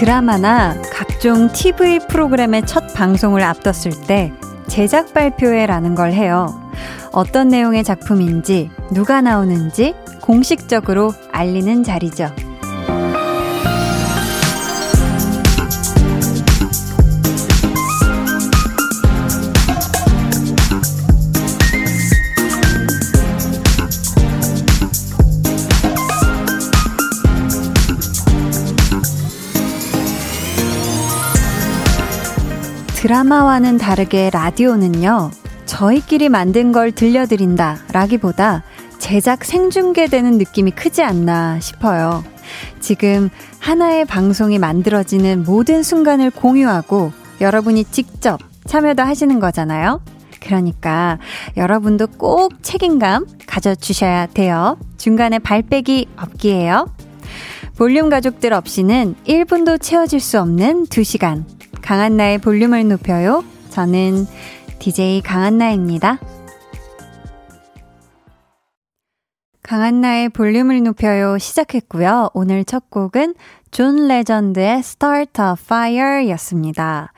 드라마나 각종 TV 프로그램의 첫 방송을 앞뒀을 때 제작 발표회라는 걸 해요. 어떤 내용의 작품인지, 누가 나오는지 공식적으로 알리는 자리죠. 드라마와는 다르게 라디오는요, 저희끼리 만든 걸 들려드린다 라기보다 제작 생중계되는 느낌이 크지 않나 싶어요. 지금 하나의 방송이 만들어지는 모든 순간을 공유하고 여러분이 직접 참여도 하시는 거잖아요. 그러니까 여러분도 꼭 책임감 가져주셔야 돼요. 중간에 발빼기 없기에요. 볼륨 가족들 없이는 1분도 채워질 수 없는 2시간. 강한나의 볼륨을 높여요. 저는 DJ 강한나입니다. 강한나의 볼륨을 높여요 시작했고요. 오늘 첫 곡은 존 레전드의 Start a Fire 였습니다.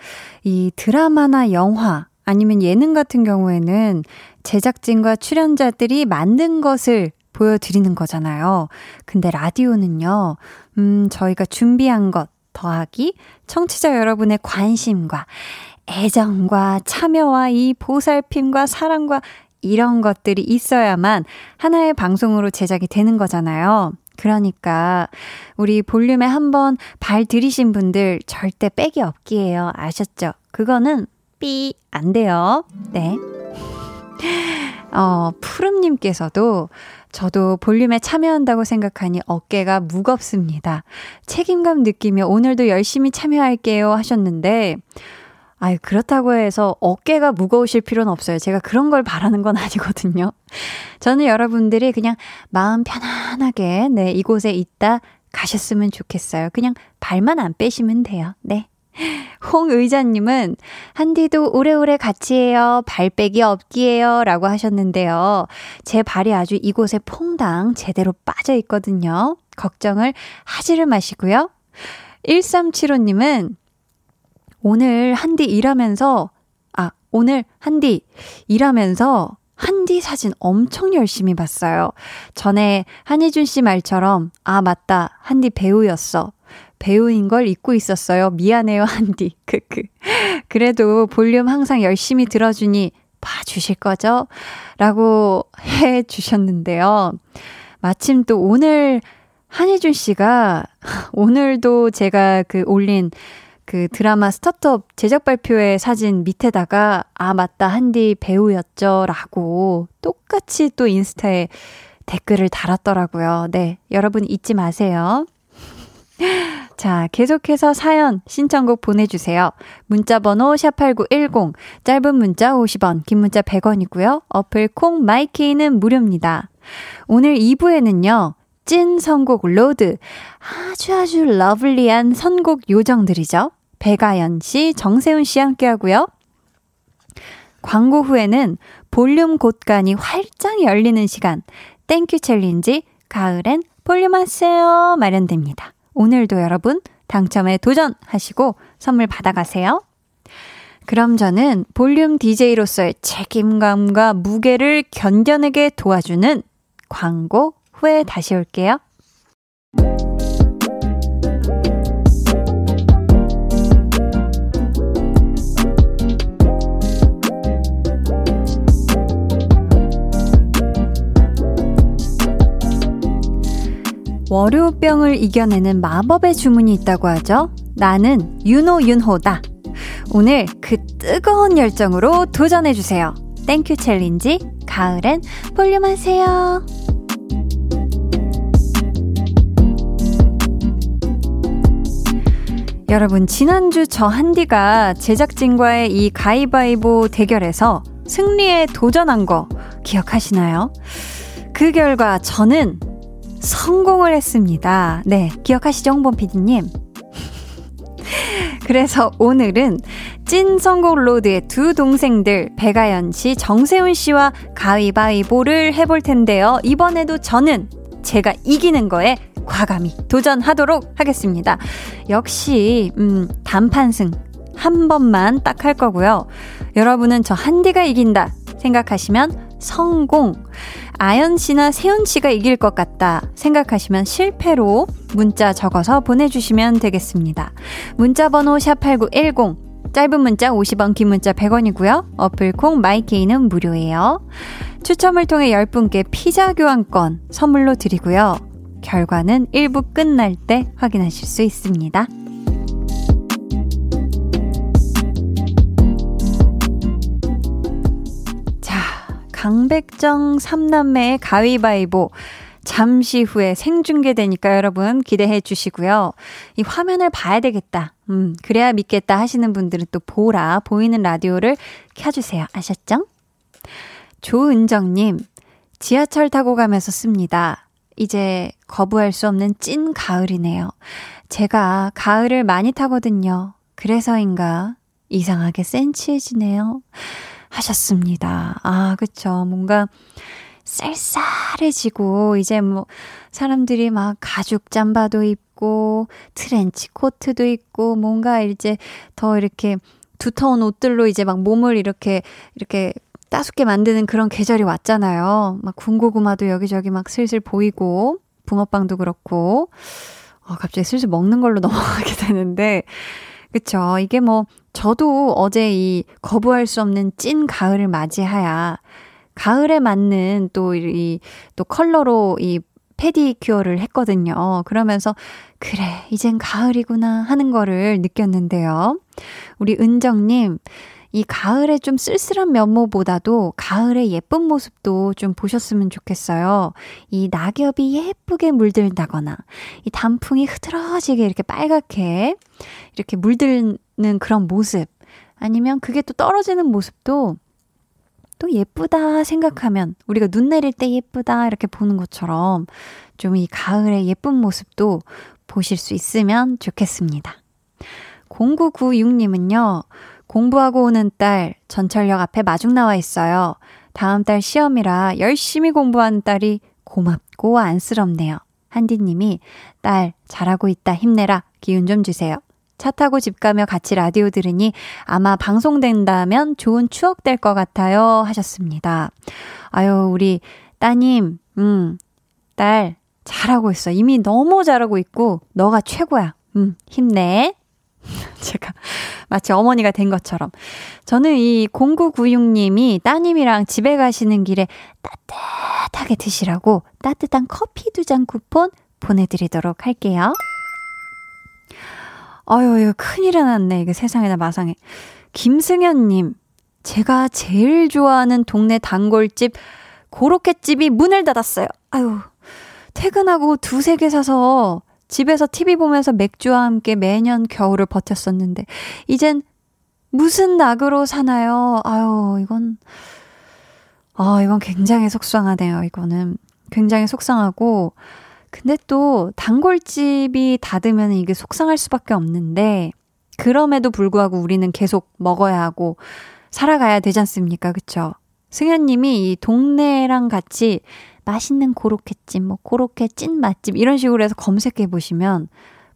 이 드라마나 영화 아니면 예능 같은 경우에는 제작진과 출연자들이 만든 것을 보여드리는 거잖아요. 근데 라디오는요, 음, 저희가 준비한 것, 더하기 청취자 여러분의 관심과 애정과 참여와 이 보살핌과 사랑과 이런 것들이 있어야만 하나의 방송으로 제작이 되는 거잖아요. 그러니까 우리 볼륨에 한번 발 들이신 분들 절대 빽이 없기에요. 아셨죠? 그거는 삐 안 돼요. 네. 어, 푸름님께서도 저도 볼륨에 참여한다고 생각하니 어깨가 무겁습니다. 책임감 느끼며 오늘도 열심히 참여할게요 하셨는데, 아유, 그렇다고 해서 어깨가 무거우실 필요는 없어요. 제가 그런 걸 바라는 건 아니거든요. 저는 여러분들이 그냥 마음 편안하게, 네, 이곳에 있다 가셨으면 좋겠어요. 그냥 발만 안 빼시면 돼요. 네. 홍의자님은 한디도 오래오래 같이 해요. 발빼기 없기에요. 라고 하셨는데요. 제 발이 아주 이곳에 퐁당 제대로 빠져 있거든요. 걱정을 하지를 마시고요. 1375님은 오늘 한디 일하면서, 아, 오늘 한디 일하면서 한디 사진 엄청 열심히 봤어요. 전에 한희준 씨 말처럼, 아, 맞다. 한디 배우였어. 배우인 걸 잊고 있었어요. 미안해요, 한디. 크크. 그래도 볼륨 항상 열심히 들어주니 봐주실 거죠? 라고 해 주셨는데요. 마침 또 오늘 한희준 씨가 오늘도 제가 그 올린 그 드라마 스타트업 제작 발표회 사진 밑에다가 아 맞다 한디 배우였죠 라고 똑같이 또 인스타에 댓글을 달았더라고요. 네, 여러분 잊지 마세요. 자, 계속해서 사연, 신청곡 보내주세요. 문자번호 샵8910, 짧은 문자 50원, 긴 문자 100원이고요. 어플 콩 마이케이는 무료입니다. 오늘 2부에는요, 찐 선곡 road. 아주 아주 lovely한 선곡 요정들이죠. 배가연 씨, 정세훈 씨 함께 하고요. 광고 후에는 볼륨 곳간이 활짝 열리는 시간, thank you challenge, 가을엔 볼륨 하세요 마련됩니다. 오늘도 여러분 당첨에 도전하시고 선물 받아가세요. 그럼 저는 볼륨 DJ로서의 책임감과 무게를 견뎌내게 도와주는 광고 후에 다시 올게요. 월요병을 이겨내는 마법의 주문이 있다고 하죠. 나는 유노윤호다. 오늘 그 뜨거운 열정으로 도전해주세요. thank you challenge 가을엔 볼륨 하세요. 여러분, 지난주 저 한디가 제작진과의 이 가위바위보 대결에서 승리에 도전한 거 기억하시나요? 그 결과 저는 성공을 했습니다. 네, 기억하시죠, 홍범 PD님? 그래서 오늘은 찐 성공 로드의 두 동생들 배가연 씨, 정세훈 씨와 가위바위보를 해볼 텐데요. 이번에도 저는 제가 이기는 거에 과감히 도전하도록 하겠습니다. 역시 음, 단판승 한 번만 딱 할 거고요. 여러분은 저 한디가 이긴다 생각하시면 성공. 아연 씨나 세훈 씨가 이길 것 같다 생각하시면 실패로 문자 적어서 보내주시면 되겠습니다. 문자 번호 샵8910 짧은 문자 50원, 긴 문자 100원이고요. 어플 콩 마이케이는 무료예요. 추첨을 통해 10분께 피자 교환권 선물로 드리고요. 결과는 1부 끝날 때 확인하실 수 있습니다. 강백정 3남매의 가위바위보. 잠시 후에 생중계되니까 여러분 기대해 주시고요. 이 화면을 봐야 되겠다. 음, 그래야 믿겠다 하시는 분들은 또 보라, 보이는 라디오를 켜주세요. 아셨죠? 조은정님, 지하철 타고 가면서 씁니다. 이제 거부할 수 없는 찐 가을이네요. 제가 가을을 많이 타거든요. 그래서인가 이상하게 센치해지네요. 하셨습니다. 아, 그쵸. 뭔가 쌀쌀해지고, 이제 뭐, 사람들이 막 가죽 잠바도 입고, 트렌치 코트도 입고, 뭔가 이제 더 이렇게 두터운 옷들로 이제 막 몸을 이렇게, 이렇게 따숩게 만드는 그런 계절이 왔잖아요. 막 군고구마도 여기저기 막 슬슬 보이고, 붕어빵도 그렇고, 어, 갑자기 슬슬 먹는 걸로 넘어가게 되는데, 그쵸. 이게 뭐, 저도 어제 이 거부할 수 없는 찐 가을을 맞이하야 가을에 맞는 또 이, 또 컬러로 이 페디큐어를 했거든요. 그러면서, 그래, 이젠 가을이구나 하는 거를 느꼈는데요. 우리 은정님, 이 가을에 좀 쓸쓸한 면모보다도 가을의 예쁜 모습도 좀 보셨으면 좋겠어요. 이 낙엽이 예쁘게 물들다거나, 이 단풍이 흐드러지게 이렇게 빨갛게 이렇게 물드는 그런 모습, 아니면 그게 또 떨어지는 모습도 또 예쁘다 생각하면 우리가 눈 내릴 때 예쁘다 이렇게 보는 것처럼 좀 이 가을의 예쁜 모습도 보실 수 있으면 좋겠습니다. 0996님은요, 공부하고 오는 딸 전철역 앞에 마중 나와 있어요. 다음 달 시험이라 열심히 공부하는 딸이 고맙고 안쓰럽네요. 한디님이 딸 잘하고 있다 힘내라 기운 좀 주세요. 차 타고 집 가며 같이 라디오 들으니 아마 방송된다면 좋은 추억 될 것 같아요 하셨습니다. 아유 우리 따님 음딸 잘하고 있어 이미 너무 잘하고 있고 너가 최고야 음 힘내 제가 마치 어머니가 된 것처럼. 저는 이 0996님이 따님이랑 집에 가시는 길에 따뜻하게 드시라고 따뜻한 커피 두 잔 쿠폰 보내드리도록 할게요. 아유, 이거 큰일 났네. 이거 세상에나 마상에. 김승현님, 제가 제일 좋아하는 동네 단골집 고로케집이 문을 닫았어요. 아유, 퇴근하고 두세 개 사서 집에서 TV 보면서 맥주와 함께 매년 겨울을 버텼었는데, 이젠 무슨 낙으로 사나요? 아유, 이건, 아, 이건 굉장히 속상하네요, 이거는. 굉장히 속상하고, 근데 또 단골집이 닫으면 이게 속상할 수밖에 없는데, 그럼에도 불구하고 우리는 계속 먹어야 하고 살아가야 되지 않습니까? 그쵸? 승현님이 이 동네랑 같이 맛있는 고로케집, 뭐 고로케 찐 맛집 이런 식으로 해서 검색해 보시면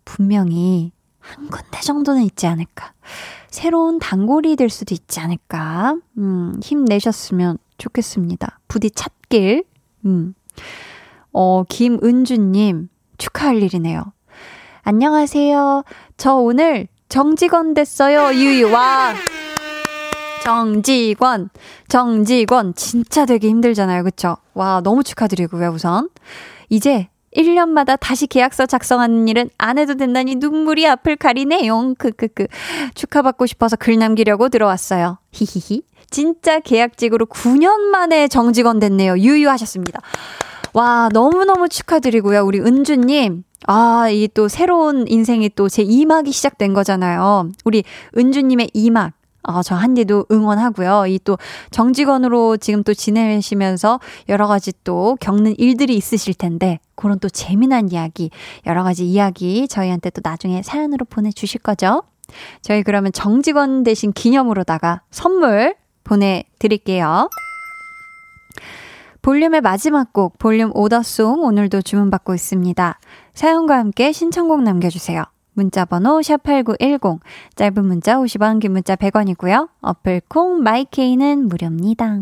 분명히 한 군데 정도는 있지 않을까. 새로운 단골이 될 수도 있지 않을까. 음, 힘내셨으면 좋겠습니다. 부디 찾길. 음. 어, 김은주님, 축하할 일이네요. 안녕하세요. 저 오늘 정직원 됐어요. 유유, 와. 정직원, 정직원. 진짜 되게 힘들잖아요. 그쵸? 와, 너무 축하드리고요, 우선. 이제 1년마다 다시 계약서 작성하는 일은 안 해도 된다니 눈물이 앞을 가리네요. 크크크. 축하받고 싶어서 글 남기려고 들어왔어요. 히히히. 진짜 계약직으로 9년 만에 정직원 됐네요. 유유하셨습니다. 와, 너무너무 축하드리고요. 우리 은주님. 아, 이 또 새로운 인생이 또 제 2막이 시작된 거잖아요. 우리 은주님의 2막. 어, 저 한디도 응원하고요. 이 또 정직원으로 지금 또 지내시면서 여러 가지 또 겪는 일들이 있으실 텐데 그런 또 재미난 이야기, 여러 가지 이야기 저희한테 또 나중에 사연으로 보내주실 거죠? 저희 그러면 정직원 대신 기념으로다가 선물 보내드릴게요. 볼륨의 마지막 곡, 볼륨 오더송 오늘도 주문받고 있습니다. 사연과 함께 신청곡 남겨주세요. 문자번호 샵8910, 짧은 문자 50원, 긴 문자 100원이고요. 어플 콩, 마이케이는 무료입니다.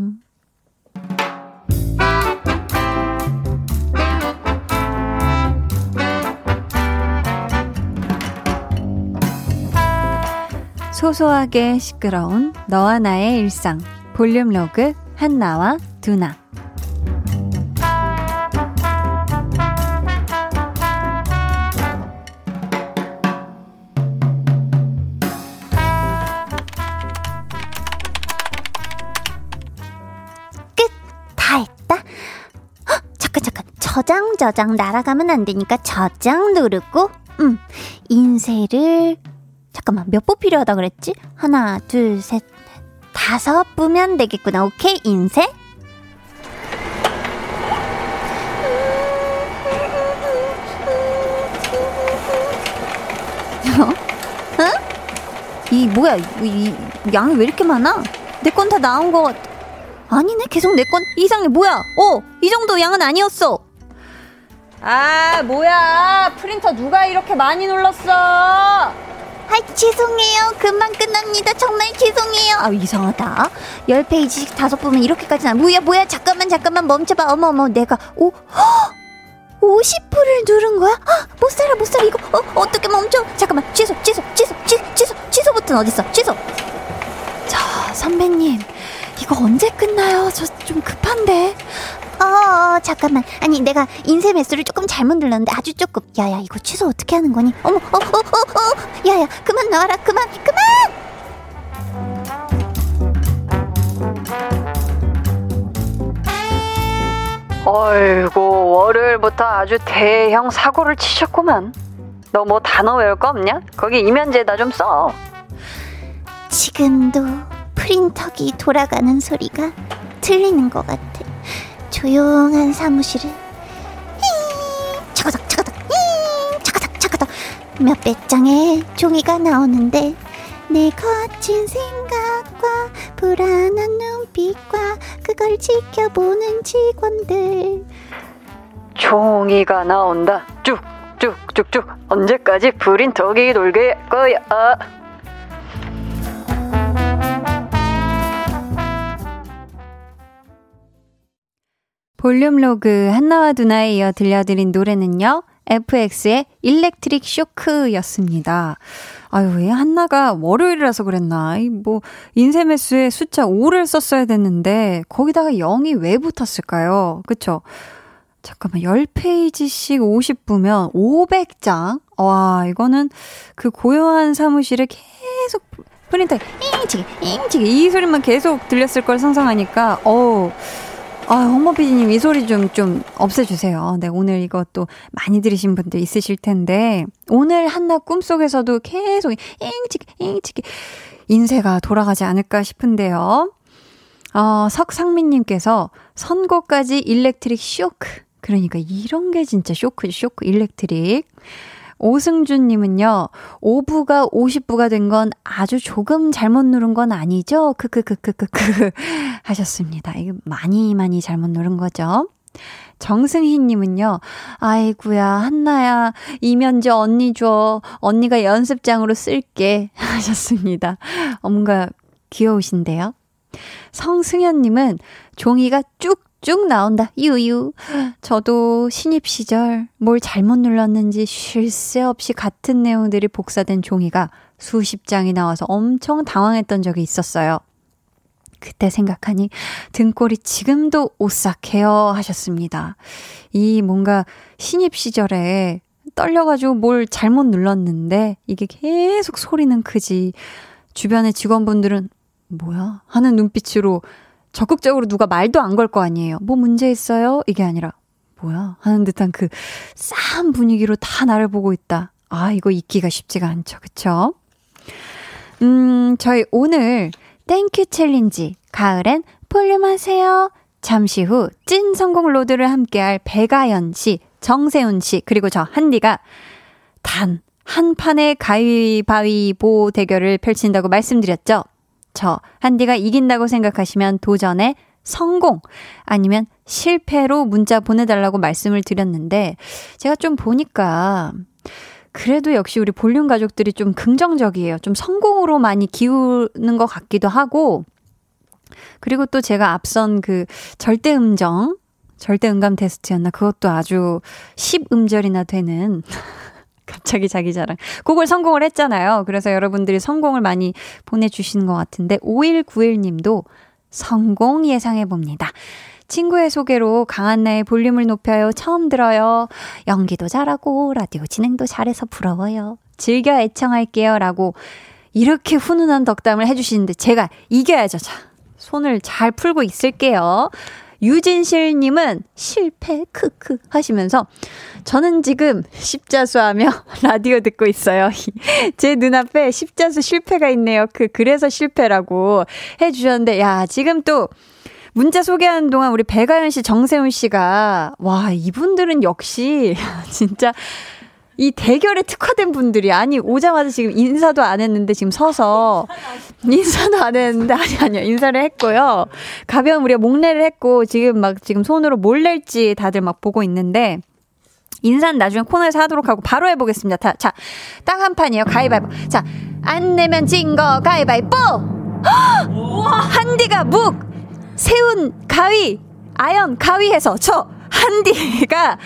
소소하게 시끄러운 너와 나의 일상 볼륨 로그 한나와 두나 저장 저장 날아가면 안 되니까 저장 누르고 음 인쇄를 잠깐만 몇 부 필요하다 그랬지? 하나 둘 셋 다섯 부면 되겠구나 오케이 인쇄 어? 어? 이 뭐야 이, 이 양이 왜 이렇게 많아? 내 건 다 나온 거 아니네 계속 내 건 이상해 뭐야 어 이 정도 양은 아니었어 아, 뭐야. 프린터 누가 이렇게 많이 눌렀어? 아, 죄송해요. 금방 끝납니다. 정말 죄송해요. 아, 이상하다. 10페이지씩 다섯 보면 이렇게까지는 안, 뭐야, 뭐야. 잠깐만, 잠깐만 멈춰봐. 어머, 어머, 내가, 오, 허! 50%를 누른 거야? 아, 못 살아, 못 살아. 이거, 어, 어떻게 멈춰? 잠깐만, 취소, 취소, 취소, 취, 취소, 취소 버튼 어딨어? 취소. 자, 선배님. 이거 언제 끝나요? 저 좀 급한데. 어, 어, 잠깐만. 아니, 내가 인쇄 매수를 조금 잘못 눌렀는데 아주 조금. 야 야, 이거 취소 어떻게 하는 거니? 어머, 어, 어, 어, 어. 야 야, 그만 나와라. 그만, 그만! 어이구, 월요일부터 아주 대형 사고를 치셨구만. 너 뭐 단어 외울 거 없냐? 거기 이면제다 좀 써. 지금도 프린터기 돌아가는 소리가 들리는 것 같아. 조용한 사무실을 차가닥 차가닥 차가닥 차가닥. 몇백 장의 종이가 나오는데 내 거친 생각과 불안한 눈빛과 그걸 지켜보는 직원들. 종이가 나온다. 쭉쭉쭉쭉. 언제까지 프린터기 돌게 할 거야 볼륨 로그 한나와 두나에 이어 들려드린 노래는요. FX의 Electric Shock였습니다. 아유, 왜 한나가 월요일이라서 그랬나? 뭐, 인쇄 매수에 숫자 5를 썼어야 됐는데, 거기다가 0이 왜 붙었을까요? 그쵸? 잠깐만, 10페이지씩 50부면 500장? 와, 이거는 그 고요한 사무실에 계속 프린터, 잉치기, 잉치기, 이 소리만 계속 들렸을 걸 상상하니까, 어우, 아, 홍모 PD님 이 소리 좀, 좀 없애주세요. 네, 오늘 이것도 많이 들으신 분들 있으실 텐데, 오늘 한낮 꿈속에서도 계속 잉치기, 잉치기, 인쇄가 돌아가지 않을까 싶은데요. 어, 석상민님께서 선곡까지 Electric Shock. 그러니까 이런 게 진짜 쇼크죠, 쇼크, electric. 오승준님은요, 5부가 50부가 된 건 아주 조금 잘못 누른 건 아니죠? 크크크크크크 하셨습니다. 이거 많이 많이 잘못 누른 거죠? 정승희님은요, 아이구야, 한나야, 이면지 언니 줘. 언니가 연습장으로 쓸게. 하셨습니다. 어, 뭔가 귀여우신데요? 성승현님은 종이가 쭉 쭉 나온다. 유유. 저도 신입 시절 뭘 잘못 눌렀는지 쉴 새 없이 같은 내용들이 복사된 종이가 수십 장이 나와서 엄청 당황했던 적이 있었어요. 그때 생각하니 등골이 지금도 오싹해요 하셨습니다. 이 뭔가 신입 시절에 떨려가지고 뭘 잘못 눌렀는데 이게 계속 소리는 크지. 주변의 직원분들은 뭐야? 하는 눈빛으로 적극적으로 누가 말도 안 걸 거 아니에요. 뭐 문제 있어요? 이게 아니라 뭐야? 하는 듯한 그 싸한 분위기로 다 나를 보고 있다. 아, 이거 잊기가 쉽지가 않죠. 그쵸? 음, 저희 오늘 thank you challenge 가을엔 볼륨 하세요. 잠시 후 찐 선곡 road를 함께할 배가연 씨, 정세훈 씨, 그리고 저 한디가 단 한 판의 가위바위보 대결을 펼친다고 말씀드렸죠. 저 한디가 이긴다고 생각하시면 도전에 성공 아니면 실패로 문자 보내달라고 말씀을 드렸는데 제가 좀 보니까 그래도 역시 우리 볼륨 가족들이 좀 긍정적이에요. 좀 성공으로 많이 기우는 것 같기도 하고 그리고 또 제가 앞선 그 절대 음정 절대 음감 테스트였나 그것도 아주 10음절이나 되는 갑자기 자기 자랑. 그걸 성공을 했잖아요. 그래서 여러분들이 성공을 많이 보내주시는 것 같은데, 5191 님도 성공 예상해봅니다. 친구의 소개로 강한나의 볼륨을 높여요. 처음 들어요. 연기도 잘하고, 라디오 진행도 잘해서 부러워요. 즐겨 애청할게요. 라고 이렇게 훈훈한 덕담을 해주시는데, 제가 이겨야죠. 자, 손을 잘 풀고 있을게요. 유진실님은 실패, 크크 하시면서 저는 지금 십자수 하며 라디오 듣고 있어요. 제 눈앞에 십자수 실패가 있네요. 그, 그래서 실패라고 해주셨는데, 야, 지금 또 문자 소개하는 동안 우리 배가연 씨, 정세훈 씨가, 와, 이분들은 역시 진짜 이 대결에 특화된 분들이 아니 오자마자 지금 인사도 안 했는데 지금 서서 인사도 안 했는데 아니 아니요 인사를 했고요 가벼운 우리가 목례를 했고 지금 막 지금 손으로 뭘 낼지 다들 막 보고 있는데 인사는 나중에 코너에서 하도록 하고 바로 해보겠습니다. 자, 딱 한 판이에요. 가위바위보. 자, 안 내면 진 거 가위바위보! 한디가 묵! 세운 가위! 아연 가위 해서 저 한디가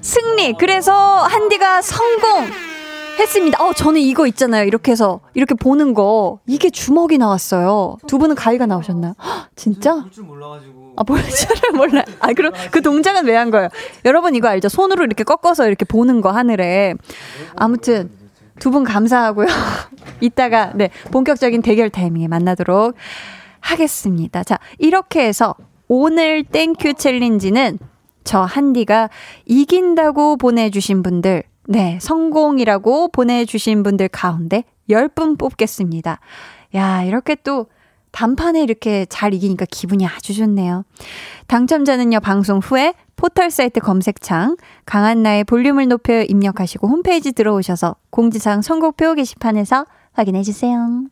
승리. 그래서 한디가 성공. 했습니다. 어, 저는 이거 있잖아요. 이렇게 해서, 이렇게 보는 거. 이게 주먹이 나왔어요. 두 분은 가위가 나오셨나요? 헉, 진짜? 볼줄 몰라가지고. 아, 볼 줄을 몰라. 아, 그럼 그 동작은 왜 한 거예요? 여러분 이거 알죠? 손으로 이렇게 꺾어서 이렇게 보는 거, 하늘에. 아무튼, 두 분 감사하고요. 이따가, 네, 본격적인 대결 타이밍에 만나도록 하겠습니다. 자, 이렇게 해서 오늘 thank you challenge는 저 한디가 이긴다고 보내주신 분들, 네, 성공이라고 보내주신 분들 가운데 10분 뽑겠습니다. 야, 이렇게 또 단판에 이렇게 잘 이기니까 기분이 아주 좋네요. 당첨자는요, 방송 후에 포털 사이트 검색창 강한나의 볼륨을 높여 입력하시고 홈페이지 들어오셔서 공지사항 선곡표 게시판에서 확인해 주세요.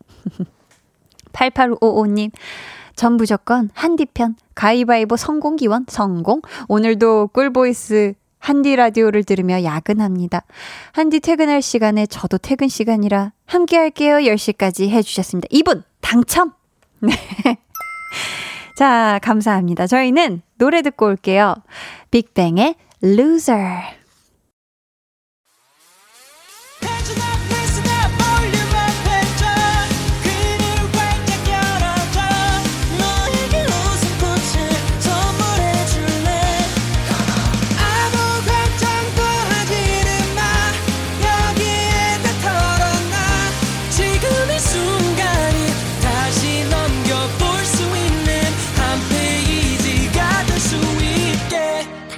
8855님, 전 무조건 한디편 가위바위보 성공 기원 성공. 오늘도 꿀보이스 한디 라디오를 들으며 야근합니다. 한디 퇴근할 시간에 저도 퇴근 시간이라 함께 할게요. 10시까지 해주셨습니다. 이분 당첨! 네. 자, 감사합니다. 저희는 노래 듣고 올게요. 빅뱅의 Loser.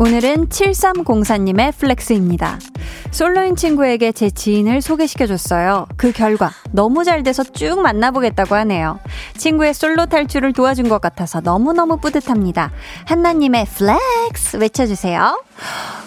오늘은 7304님의 flex입니다. 솔로인 친구에게 제 지인을 소개시켜줬어요. 그 결과 너무 잘 돼서 쭉 만나보겠다고 하네요. 친구의 솔로 탈출을 도와준 것 같아서 너무너무 뿌듯합니다. 한나님의 flex 외쳐주세요.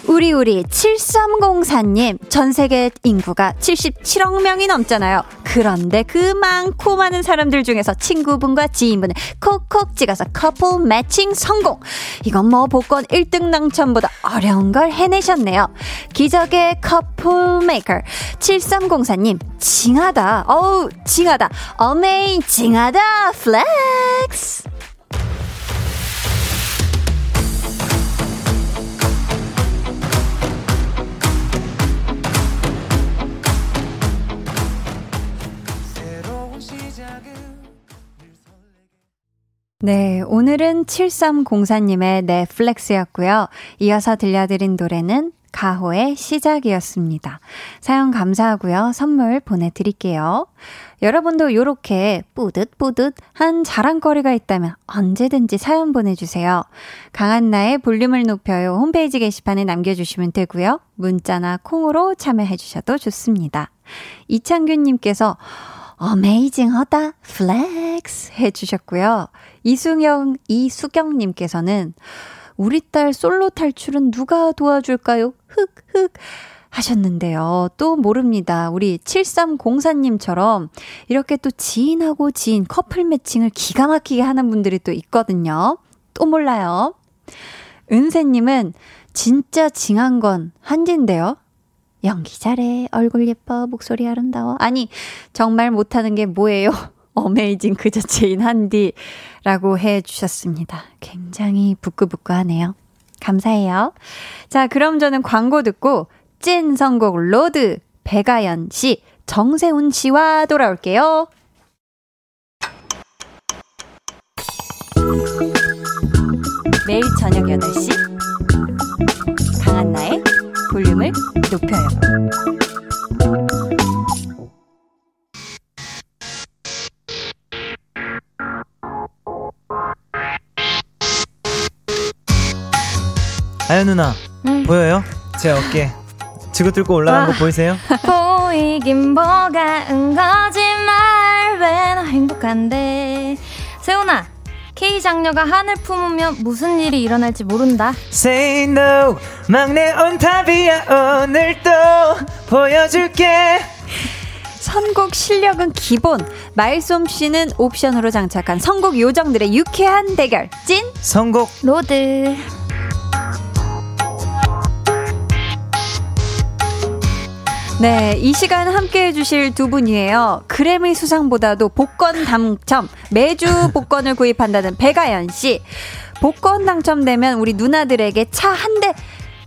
우리 우리 7304님 전 세계 인구가 77억 명이 넘잖아요. 그런데 그 많고 많은 사람들 중에서 친구분과 지인분을 콕콕 찍어서 커플 매칭 성공. 이건 뭐 복권 1등 당첨보다 어려운 걸 해내셨네요. 기적의 커플 메이커 7304님 징하다. 어우 징하다. amazing하다. flex. 네, 오늘은 7304님의 넷플렉스였고요. 이어서 들려드린 노래는 가호의 시작이었습니다. 사연 감사하고요. 선물 보내드릴게요. 여러분도 이렇게 뿌듯뿌듯한 자랑거리가 있다면 언제든지 사연 보내주세요. 강한나의 볼륨을 높여요. 홈페이지 게시판에 남겨주시면 되고요. 문자나 콩으로 참여해주셔도 좋습니다. 이창균님께서 amazing하다 flex 해주셨고요. 이승영, 이수경님께서는 우리 딸 솔로 탈출은 누가 도와줄까요? 흑, 흑. 하셨는데요. 또 모릅니다. 우리 7304님처럼 이렇게 또 지인하고 지인 커플 매칭을 기가 막히게 하는 분들이 또 있거든요. 또 몰라요. 은세님은 진짜 징한 건 한디인데요. 연기 잘해. 얼굴 예뻐. 목소리 아름다워. 아니, 정말 못하는 게 뭐예요? amazing 그 자체인 한디 라고 해 주셨습니다. 굉장히 부끄부끄 하네요. 감사해요. 자, 그럼 저는 광고 듣고 찐 선곡 로드 배가연 씨, 정세훈 씨와 돌아올게요. 매일 저녁 8시 강한나의 볼륨을 높여요. 아연 누나 응. 보여요? 제 어깨 지고 뚫고 올라간 거 보이세요? 보이긴 뭐가 은 거짓말 왜나 행복한데 세훈아 K 장녀가 한을 품으면 무슨 일이 일어날지 모른다. Say no, 막내 on top이야 오늘도 보여줄게. 선곡 실력은 기본, 말솜씨는 옵션으로 장착한 선곡 요정들의 유쾌한 대결 찐 선곡 로드. 네, 이 시간 함께 해주실 두 분이에요. 그래미 수상보다도 복권 당첨, 매주 복권을 구입한다는 배가연 씨. 복권 당첨되면 우리 누나들에게 차 한 대,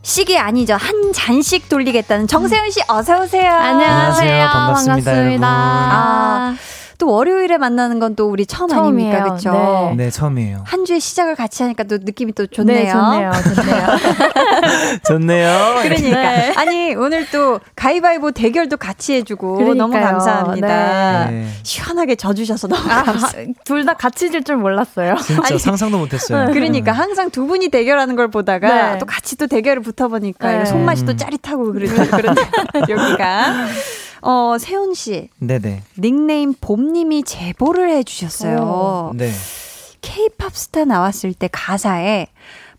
씩이 아니죠. 한 잔씩 돌리겠다는 정세현 씨 어서 오세요. 안녕하세요. 안녕하세요. 반갑습니다. 반갑습니다. 아, 또 월요일에 만나는 건 또 우리 처음 처음이에요. 아닙니까? 그렇죠? 네. 네. 처음이에요. 한 주의 시작을 같이 하니까 또 느낌이 또 좋네요. 네, 좋네요. 좋네요. 좋네요. 그러니까 네. 아니 오늘 또 가위바위보 대결도 같이 해 주고 그러니까요. 너무 감사합니다. 네. 시원하게 져 주셔서 너무 아, 감사합니다. 둘 다 같이 질 줄 몰랐어요. 진짜 아니, 상상도 못 했어요. 그러니까 항상 두 분이 대결하는 걸 보다가 네. 또 같이 또 대결을 붙어 보니까 네. 손맛이 또 짜릿하고 그러죠. 그런 여기가. 어, 세훈 씨. 네네. 닉네임 봄님이 제보를 해주셨어요. 오, 네. 케이팝 스타 나왔을 때 가사에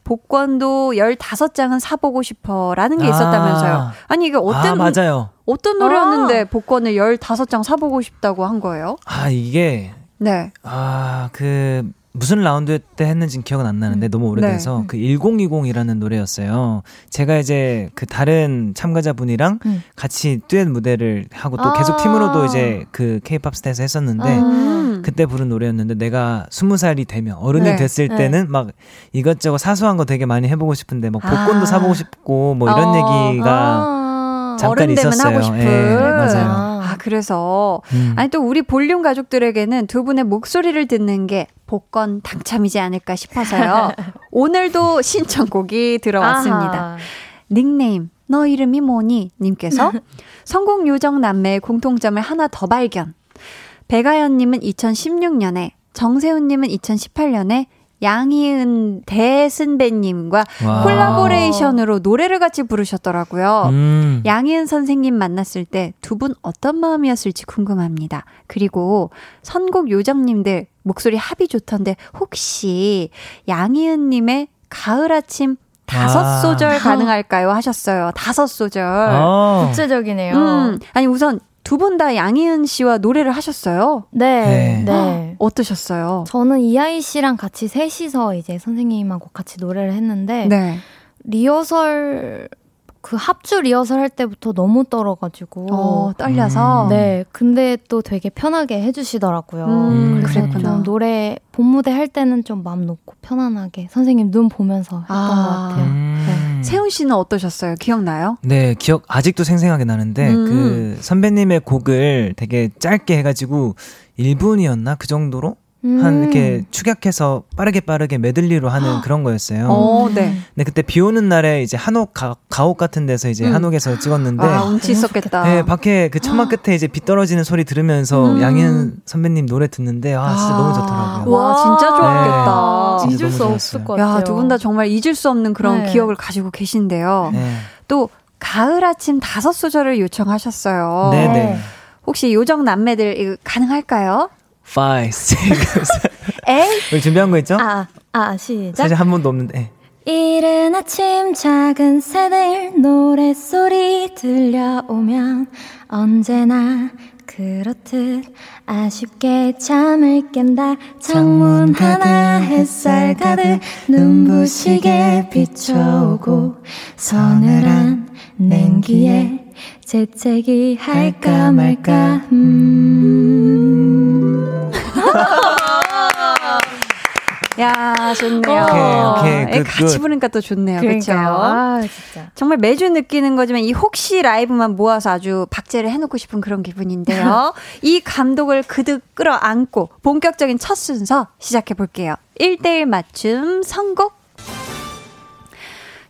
복권도 15장은 사보고 싶어 라는 게 있었다면서요. 아. 아니, 이게 어떤. 아, 맞아요. 어떤 노래였는데 아. 복권을 15장 사보고 싶다고 한 거예요? 아, 이게. 네. 아, 그, 무슨 라운드 때 했는지는 기억은 안 나는데 음. 너무 오래돼서 네. 그 1020이라는 노래였어요. 제가 이제 그 다른 참가자분이랑 음. 같이 듀엣 무대를 하고 또 아~ 계속 팀으로도 이제 그 케이팝 스타에서 했었는데 아~ 그때 부른 노래였는데 내가 20살이 되면 어른이 네. 됐을 네. 때는 막 이것저것 사소한 거 되게 많이 해보고 싶은데 뭐 복권도 아~ 사보고 싶고 뭐 이런 어~ 얘기가 아. 잠깐 있었어요. 예, 맞아요. 그래서 음. 아니 또 우리 볼륨 가족들에게는 두 분의 목소리를 듣는 게 복권 당첨이지 않을까 싶어서요. 오늘도 신청곡이 들어왔습니다. 아하. 닉네임 너 이름이 뭐니? 님께서 성공 요정 남매의 공통점을 하나 더 발견. 배가연 님은 2016년에 정세훈 님은 2018년에 양희은 대승배님과 콜라보레이션으로 노래를 같이 부르셨더라고요. 음. 양희은 선생님 만났을 때 두 분 어떤 마음이었을지 궁금합니다. 그리고 선곡 요정님들 목소리 합이 좋던데 혹시 양희은 님의 가을 아침 다섯 아. 소절 가능할까요? 하셨어요. 다섯 소절. 아. 구체적이네요. 음, 아니 우선 두 분 다 양희은 씨와 노래를 하셨어요? 네. 네. 네. 어떠셨어요? 저는 이하이 씨랑 같이 셋이서 이제 선생님하고 같이 노래를 했는데 네. 리허설 그 합주 리허설 할 때부터 너무 떨어가지고 어, 떨려서 음. 네 근데 또 되게 편하게 해주시더라고요. 음, 그래서 그랬구나. 좀 노래 본 무대 할 때는 좀 마음 놓고 편안하게 선생님 눈 보면서 했던 아. 것 같아요. 음. 네. 세훈 씨는 어떠셨어요? 기억나요? 네 기억 아직도 생생하게 나는데 음. 그 선배님의 곡을 되게 짧게 해가지고 1분이었나 그 정도로 음. 한 이렇게 축약해서 빠르게 빠르게 메들리로 하는 그런 거였어요. 어, 네. 네, 그때 비 오는 날에 이제 한옥 가, 가옥 같은 데서 이제 음. 한옥에서 찍었는데 아, 운치 있었겠다. 네, 밖에 그 천막 끝에 이제 비 떨어지는 소리 들으면서 음. 양현 선배님 노래 듣는데 아, 진짜 아. 너무 좋더라고요. 와, 진짜 좋았겠다. 네, 잊을 수 없을 것 같아요. 야, 두 분 다 정말 잊을 수 없는 그런 네. 기억을 가지고 계신데요. 네. 또 가을 아침 다섯 소절을 요청하셨어요. 네네. 네. 혹시 요정 남매들 이거 가능할까요? 5, 6, 7. 우리 준비한 거 있죠? 아, 아, 시작. 사실 한 번도 없는데. 이른 아침 작은 새들 노랫소리 들려오면 언제나 그렇듯 아쉽게 잠을 깬다 창문 하나 햇살 가득 눈부시게 비춰오고 서늘한 냉기에 재채기 할까 말까 음 야, 좋네요. 오케이, 오케이. 그, 같이 부르니까 또 좋네요. 그렇죠? 아, 진짜. 정말 매주 느끼는 거지만 이 혹시 라이브만 모아서 아주 박제를 해 놓고 싶은 그런 기분인데요. 이 감독을 그득 끌어안고 본격적인 첫 순서 시작해 볼게요. 1대1 맞춤 선곡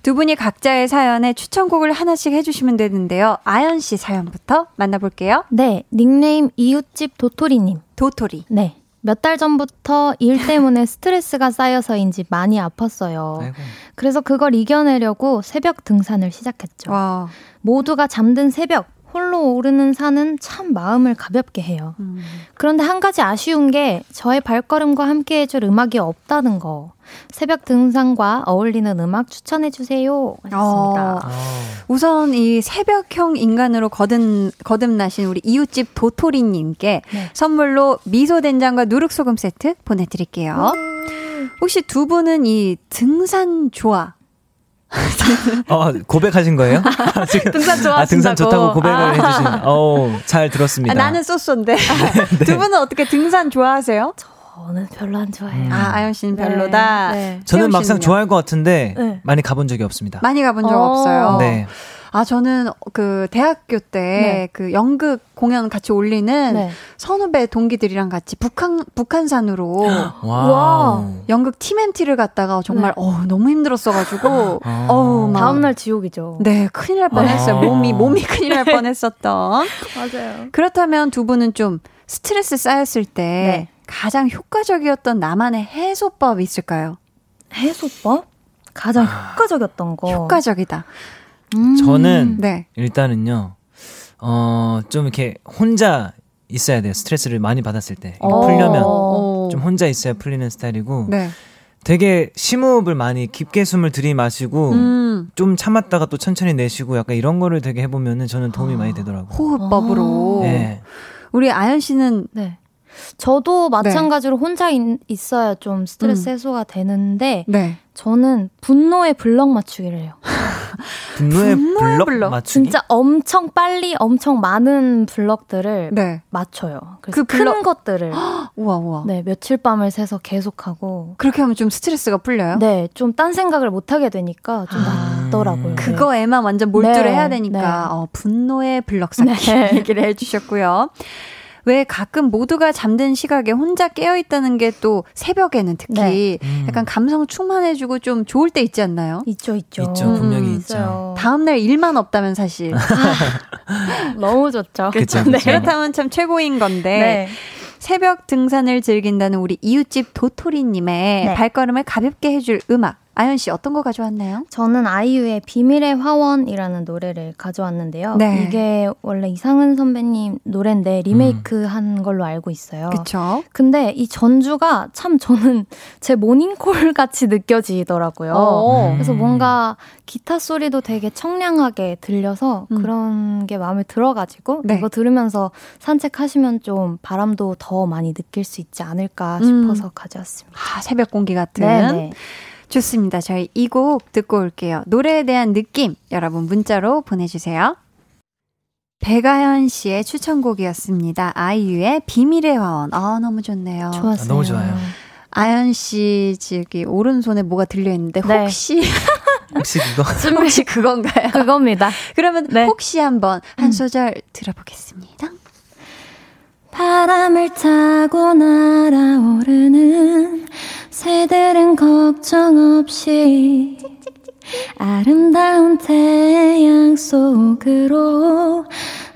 두 분이 각자의 사연에 추천곡을 하나씩 해주시면 되는데요. 아연 씨 사연부터 만나볼게요. 네, 닉네임 이웃집 도토리님. 도토리. 네. 몇 달 전부터 일 때문에 스트레스가 쌓여서인지 많이 아팠어요. 아이고. 그래서 그걸 이겨내려고 새벽 등산을 시작했죠. 와. 모두가 잠든 새벽, 홀로 오르는 산은 참 마음을 가볍게 해요. 음. 그런데 한 가지 아쉬운 게 저의 발걸음과 함께 해줄 음악이 없다는 거. 새벽 등산과 어울리는 음악 추천해 주세요. 하셨습니다. 어, 우선 이 새벽형 인간으로 거듭 거듭나신 우리 이웃집 도토리 님께 네. 선물로 미소 된장과 누룩 소금 세트 보내 드릴게요. 음. 혹시 두 분은 이 등산 좋아 어, 고백하신 거예요? 지금, 등산 좋아. 아, 등산 좋다고 고백을 아. 해주신. 어, 잘 들었습니다. 아, 나는 쏘쏘인데. 네. 두 분은 어떻게 등산 좋아하세요? 저는 별로 안 좋아해요. 아, 아연 씨는 네. 별로다. 네. 저는 막상 좋아할 것 같은데 네. 많이 가본 적이 없습니다. 많이 가본 적 어. 없어요. 네. 아, 저는 그 대학교 때그 네. 연극 공연 같이 올리는 네. 선후배 동기들이랑 같이 북한, 북한산으로 와. 연극 팀앤티를 갔다가 정말 네. 어, 너무 힘들었어가지고 아. 어우, 막 다음날 지옥이죠. 네, 큰일 날 뻔했어요. 아. 몸이, 몸이 큰일 날 뻔했었던. 맞아요. 그렇다면 두 분은 좀 스트레스 쌓였을 때 네. 가장 효과적이었던 나만의 해소법 있을까요? 해소법? 가장 아. 효과적이었던 거. 효과적이다. 음. 저는 네. 일단은요, 어, 좀 이렇게 혼자 있어야 돼요. 스트레스를 많이 받았을 때. 풀려면 좀 혼자 있어야 풀리는 스타일이고. 네. 되게 심호흡을 많이 깊게 숨을 들이마시고 음. 좀 참았다가 또 천천히 내쉬고 약간 이런 거를 되게 해보면은 저는 도움이 아. 많이 되더라고요. 호흡법으로. 네. 우리 아연 씨는 네. 저도 마찬가지로 네. 혼자 있, 어야 좀 스트레스 음. 해소가 되는데 네. 저는 분노의 블럭 맞추기를 해요. 분노의, 분노의 블럭, 블럭, 맞추기? 진짜 엄청 빨리 엄청 많은 블럭들을 네. 맞춰요. 그 블럭... 큰 것들을 우와 우와. 네 며칠 밤을 새서 계속하고 그렇게 하면 좀 스트레스가 풀려요? 네, 좀 딴 생각을 못 하게 되니까 좀 아. 낫더라고요. 네. 그거에만 완전 몰두를 네. 해야 되니까 네. 어, 분노의 블럭 쌓기 네. 얘기를 해 주셨고요. 왜 가끔 모두가 잠든 시각에 혼자 깨어 있다는 게 또 새벽에는 특히 네. 음. 약간 감성 충만해주고 좀 좋을 때 있지 않나요? 있죠, 있죠. 있죠, 분명히 음, 있죠. 다음 날 일만 없다면 사실. 너무 좋죠. 그렇죠. 네. 그렇다면 참 최고인 건데. 네. 새벽 등산을 즐긴다는 우리 이웃집 도토리님의 네. 발걸음을 가볍게 해줄 음악 아연 씨 어떤 거 가져왔나요? 저는 아이유의 비밀의 화원이라는 노래를 가져왔는데요. 네. 이게 원래 이상은 선배님 노래인데 리메이크한 음. 걸로 알고 있어요. 그렇죠. 근데 이 전주가 참 저는 제 모닝콜 같이 느껴지더라고요. 음. 그래서 뭔가 기타 소리도 되게 청량하게 들려서 음. 그런 게 마음에 들어가지고 네. 이거 들으면서 산책하시면 좀 바람도 더 많이 느낄 수 있지 않을까 싶어서 음. 가져왔습니다. 아, 새벽 공기 같은. 네네. 좋습니다. 저희 이 곡 듣고 올게요. 노래에 대한 느낌 여러분 문자로 보내주세요. 배가연 씨의 추천곡이었습니다. 아이유의 비밀의 화원. 아, 너무 좋네요. 좋았어요. 아, 너무 좋아요. 아연 씨, 저기, 오른손에 뭐가 들려 있는데, 네. 혹시. 혹시 그거? 혹시 그건가요? 그겁니다. 그러면 네. 혹시 한번 한 음. 소절 들어보겠습니다. 바람을 타고 날아오르는 걱정 없이 아름다운 태양 속으로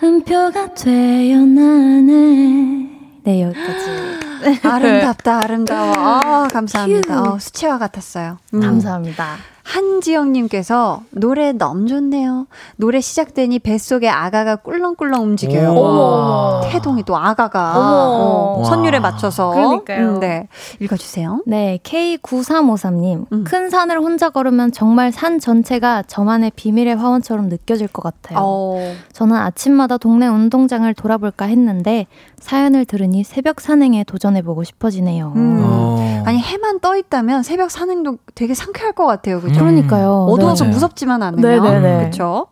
음표가 되어 나네. 네, 여기까지. 아름답다, 아름다워. 아, 감사합니다. 어, 수채화 같았어요. 음. 감사합니다. 한지영님께서 노래 너무 좋네요. 노래 시작되니 뱃속에 아가가 꿀렁꿀렁 움직여요. 태동이 또 아가가 어, 선율에 맞춰서. 그러니까요. 음, 네. 읽어주세요. 네, K9353님. 음. 큰 산을 혼자 걸으면 정말 산 전체가 저만의 비밀의 화원처럼 느껴질 것 같아요. 어. 저는 아침마다 동네 운동장을 돌아볼까 했는데 사연을 들으니 새벽 산행에 도전해보고 싶어지네요. 음. 어. 아니, 해만 떠 있다면 새벽 산행도 되게 상쾌할 것 같아요. 그죠? 그러니까요. 어두워서 네. 무섭지만 않으면. 네네네. 그렇죠.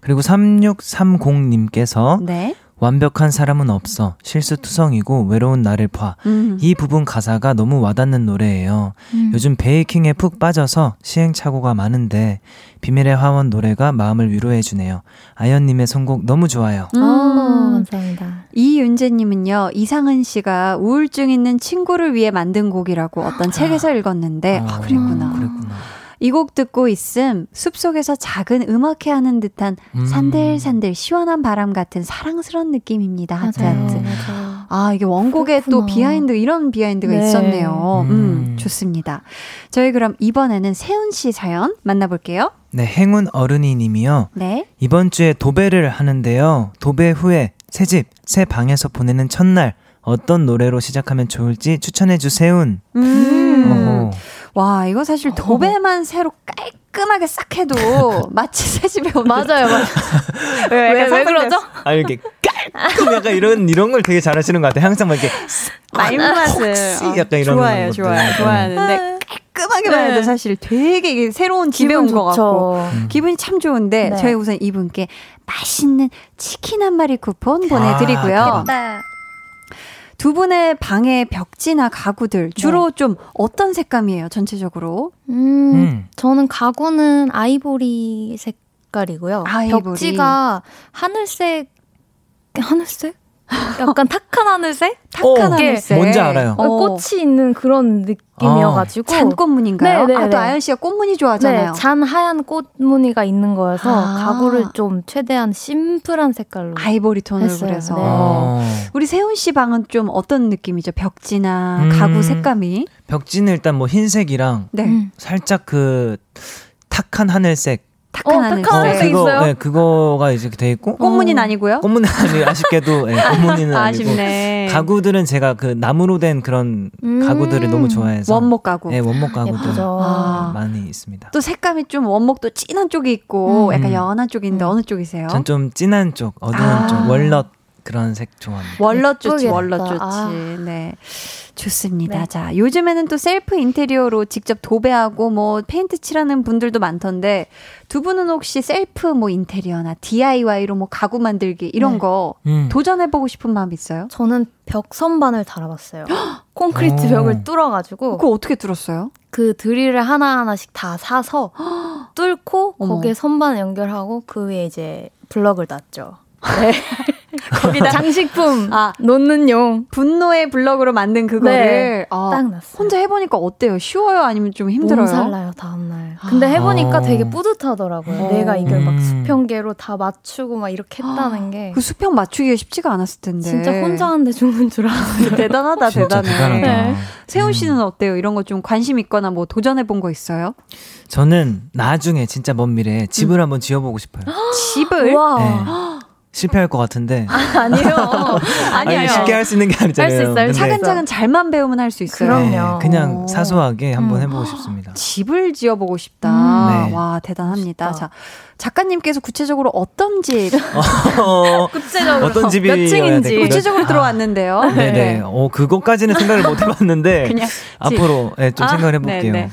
그리고 3630님께서 네. 완벽한 사람은 없어. 실수투성이고 외로운 나를 봐. 음. 이 부분 가사가 너무 와닿는 노래예요. 음. 요즘 베이킹에 푹 빠져서 시행착오가 많은데 비밀의 화원 노래가 마음을 위로해 주네요. 아연님의 선곡 너무 좋아요. 음. 오, 어, 감사합니다. 이윤재님은요, 이상은 씨가 우울증 있는 친구를 위해 만든 곡이라고 어떤 책에서 읽었는데, 아, 아 그랬구나. 그랬구나. 이 곡 듣고 있음 숲속에서 작은 음악회 하는 듯한 음. 산들산들 시원한 바람 같은 사랑스러운 느낌입니다. 하트 하트. 맞아요. 아, 이게 원곡에 그렇구나. 또 비하인드 이런 비하인드가 네. 있었네요. 음. 음, 좋습니다. 저희 그럼 이번에는 세훈 씨 사연 만나볼게요. 네, 행운 어른이 님이요. 네. 이번 주에 도배를 하는데요. 도배 후에 새 집, 새 방에서 보내는 첫날 어떤 노래로 시작하면 좋을지 추천해 주세요. 음. 와, 이거 사실 도배만 새로 깔끔하게 싹 해도 마치 새 집에 온 맞아요, 맞아요. 왜, 왜, 왜 그러죠? 아, 이렇게 깔끔 약간 이런, 이런 걸 되게 잘하시는 것 같아요. 항상 막 이렇게. 마임맛을. 어, 약간 이런 좋아요, 좋아요, 좋아하는데. 깔끔하게만 해도 네. 사실 되게 새로운 집에 온 것 같고 음. 기분이 참 좋은데 네. 저희 우선 이분께 맛있는 치킨 한 마리 쿠폰 보내드리고요. 아, 두 분의 방의 벽지나 가구들 주로 네. 좀 어떤 색감이에요, 전체적으로? 음, 음. 저는 가구는 아이보리 색깔이고요. 아이보리. 벽지가 하늘색 하늘색? 약간 탁한 하늘색? 탁한 어, 하늘색. 뭔지 알아요. 어, 꽃이 있는 그런 느낌이어가지고. 아, 잔꽃무늬인가요? 네네 아, 또 아연 씨가 꽃무늬 좋아하잖아요. 네, 잔 하얀 꽃무늬가 있는 거여서 아. 가구를 좀 최대한 심플한 색깔로. 아이보리 톤으로 했어요. 그래서. 네. 어. 우리 세훈 씨 방은 좀 어떤 느낌이죠? 벽지나 음, 가구 색감이? 벽지는 일단 뭐 흰색이랑 네. 살짝 그 탁한 하늘색 탁한 어, 하늘색. 어, 그거, 있어요? 네, 그거가 이제 돼 있고. 꽃무늬는 아니고요? 꽃무늬 아니 아쉽게도 네, 꽃무늬는 아니고. 아쉽네. 가구들은 제가 그 나무로 된 그런 음~ 가구들을 너무 좋아해서. 원목 가구. 네, 원목 가구들 아. 많이 있습니다. 또 색감이 좀 원목도 진한 쪽이 있고 음. 약간 연한 쪽인데 음. 어느 쪽이세요? 전 좀 진한 쪽, 어두운 아. 쪽, walnut 그런 색 좋아합니다. walnut 좋지, walnut 좋지. 아. 네. 좋습니다. 네. 자, 요즘에는 또 셀프 인테리어로 직접 도배하고 뭐 페인트 칠하는 분들도 많던데 두 분은 혹시 셀프 뭐 인테리어나 DIY로 뭐 가구 만들기 이런 네. 거 음. 도전해보고 싶은 마음 있어요? 저는 벽 선반을 달아봤어요. 콘크리트 벽을 뚫어가지고. 그거 어떻게 뚫었어요? 그 드릴을 하나하나씩 다 사서 뚫고 거기에 선반 연결하고 그 위에 이제 블럭을 놨죠. 네. 거기다 장식품 아, 놓는 용 분노의 블럭으로 만든 그거를 네, 아, 딱 났어요. 혼자 해보니까 어때요? 쉬워요? 아니면 좀 힘들어요? 살라요 다음날. 근데 해보니까 아. 되게 뿌듯하더라고요. 어. 내가 이걸 막 음. 수평계로 다 맞추고 막 이렇게 했다는 게. 그 수평 맞추기가 쉽지가 않았을 텐데. 진짜 혼자 하는데 죽는 줄 알았어요. 대단하다 대단해. 대단하다. 네. 세훈 씨는 음. 어때요? 이런 거 좀 관심 있거나 뭐 도전해 본 거 있어요? 저는 나중에 진짜 먼 미래에 집을 음. 한번 지어보고 싶어요. 집을? 와. 네. 실패할 것 같은데. 아, 니요 아니요. 쉽게 할 수 있는 게 아니잖아요. 할 수 있어요. 차근차근 잘만 배우면 할 수 있어요. 그럼요. 네, 그냥 사소하게 한번 음. 해보고 싶습니다. 집을 지어보고 싶다. 음. 네. 와, 대단합니다. 멋있다. 자, 작가님께서 구체적으로 어떤 집? 어, 구체적으로. 어떤 집이 몇 층인지. 구체적으로 아. 들어왔는데요. 네네. 네. 어, 그것까지는 생각을 못 해봤는데. 그냥 앞으로 네, 좀 아, 생각을 해볼게요. 네네.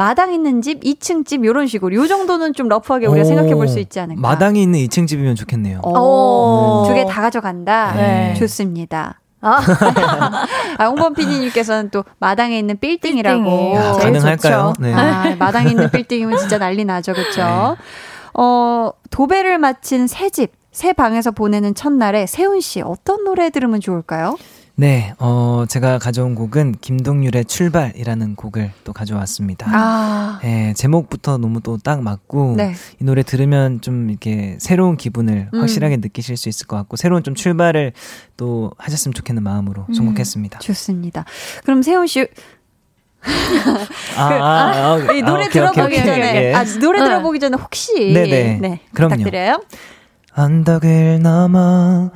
아, 마당 있는 집, 2층 집 이런 식으로 요 정도는 좀 러프하게 우리가 생각해 볼 수 있지 않을까? 마당이 있는 2층 집이면 좋겠네요. 두 개 다 가져간다. 네. 좋습니다. 아, 아 홍범 PD님께서는 또 마당에 있는 빌딩이라고 야, 가능할까요? 네. 아, 마당에 있는 빌딩이면 진짜 난리 나죠, 그렇죠? 네. 어 도배를 마친 새 집. 새 방에서 보내는 첫날에 세훈 씨 어떤 노래 들으면 좋을까요? 네, 어, 제가 가져온 곡은 김동률의 출발이라는 곡을 또 가져왔습니다. 아. 네, 제목부터 너무 또 딱 맞고, 네. 이 노래 들으면 좀 이렇게 새로운 기분을 음. 확실하게 느끼실 수 있을 것 같고, 새로운 좀 출발을 또 하셨으면 좋겠는 마음으로 음. 선곡했습니다. 좋습니다. 그럼 세훈 씨, 아, 그, 아, 아, 아, 이 노래 오케이, 들어보기 오케이, 전에, 오케이, 아, 노래 들어보기 전에 혹시, 네네. 네, 그럼요. 부탁드려요. 언덕을 넘어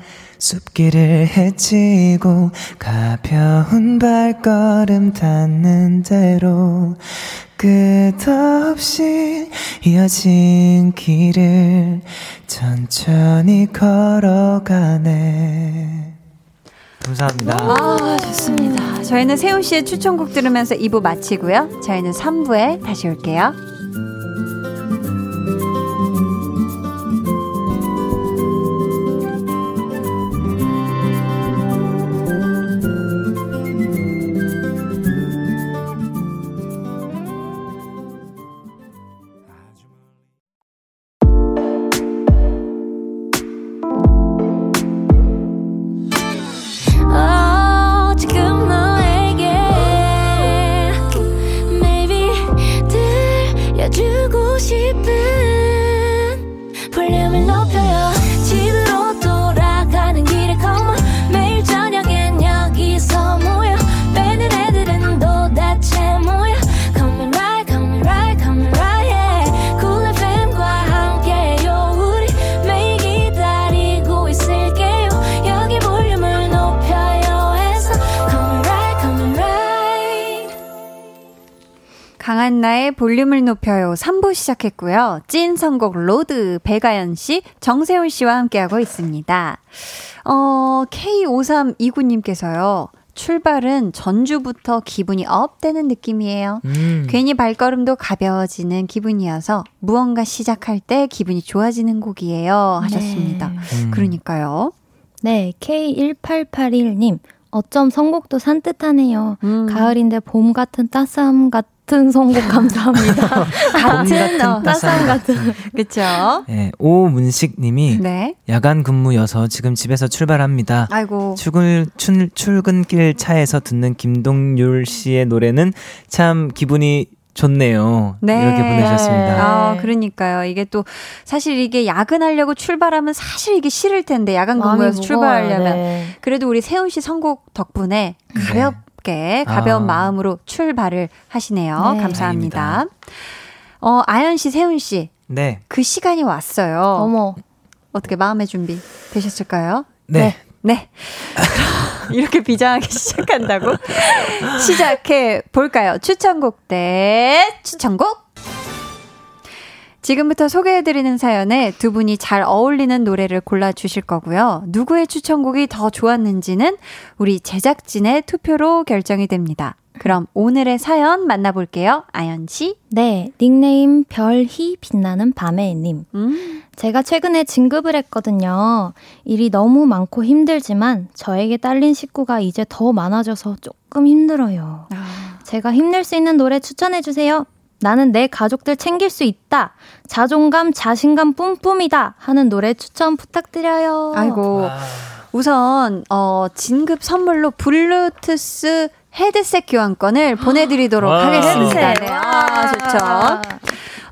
숲길을 헤치고 가벼운 발걸음 닿는 대로 끝없이 이어진 길을 천천히 걸어가네. 감사합니다. 아, 좋습니다. 저희는 세훈 씨의 추천곡 들으면서 2부 마치고요. 저희는 3부에 다시 올게요. 볼륨을 높여요 3부 시작했고요. 찐 선곡 로드 배가연 씨, 정세훈 씨와 함께하고 있습니다. 어, K5329님께서요. 출발은 전주부터 기분이 up되는 느낌이에요. 음. 괜히 발걸음도 가벼워지는 기분이어서 무언가 시작할 때 기분이 좋아지는 곡이에요. 하셨습니다. 네. 음. 그러니까요. 네, K1881님. 어쩜 선곡도 산뜻하네요. 음. 가을인데 봄 같은 따스함 같 은 선곡 감사합니다. 같은, 어, 따스함 같은. 그쵸? 네, 오문식 님이 네. 야간 근무여서 지금 집에서 출발합니다. 아이고. 출근, 출, 출근길 차에서 듣는 김동률 씨의 노래는 참 기분이 좋네요. 네. 이렇게 보내주셨습니다. 아, 그러니까요. 이게 또 사실 이게 야근하려고 출발하면 사실 이게 싫을 텐데 야간 근무에서 출발하려면 네. 그래도 우리 세훈 씨 선곡 덕분에 네. 가볍게 네. 가벼운 아. 마음으로 출발을 하시네요. 네. 감사합니다. 다행입니다. 어, 아연 씨, 세훈 씨. 네. 그 시간이 왔어요. 어머. 어떻게 마음의 준비 되셨을까요? 네. 네. 네. 이렇게 비장하게 시작한다고? 시작해 볼까요? 추천곡 대 추천곡? 지금부터 소개해드리는 사연에 두 분이 잘 어울리는 노래를 골라주실 거고요. 누구의 추천곡이 더 좋았는지는 우리 제작진의 투표로 결정이 됩니다. 그럼 오늘의 사연 만나볼게요. 아연 씨. 네, 닉네임 별희 빛나는 밤에님. 음. 제가 최근에 진급을 했거든요. 일이 너무 많고 힘들지만 저에게 딸린 식구가 이제 더 많아져서 조금 힘들어요. 아. 제가 힘낼 수 있는 노래 추천해 주세요. 나는 내 가족들 챙길 수 있다. 자존감, 자신감 뿜뿜이다. 하는 노래 추천 부탁드려요. 아이고. 아. 우선 어 진급 선물로 블루투스 헤드셋 교환권을 보내드리도록 하겠습니다. 네. 아, 좋죠.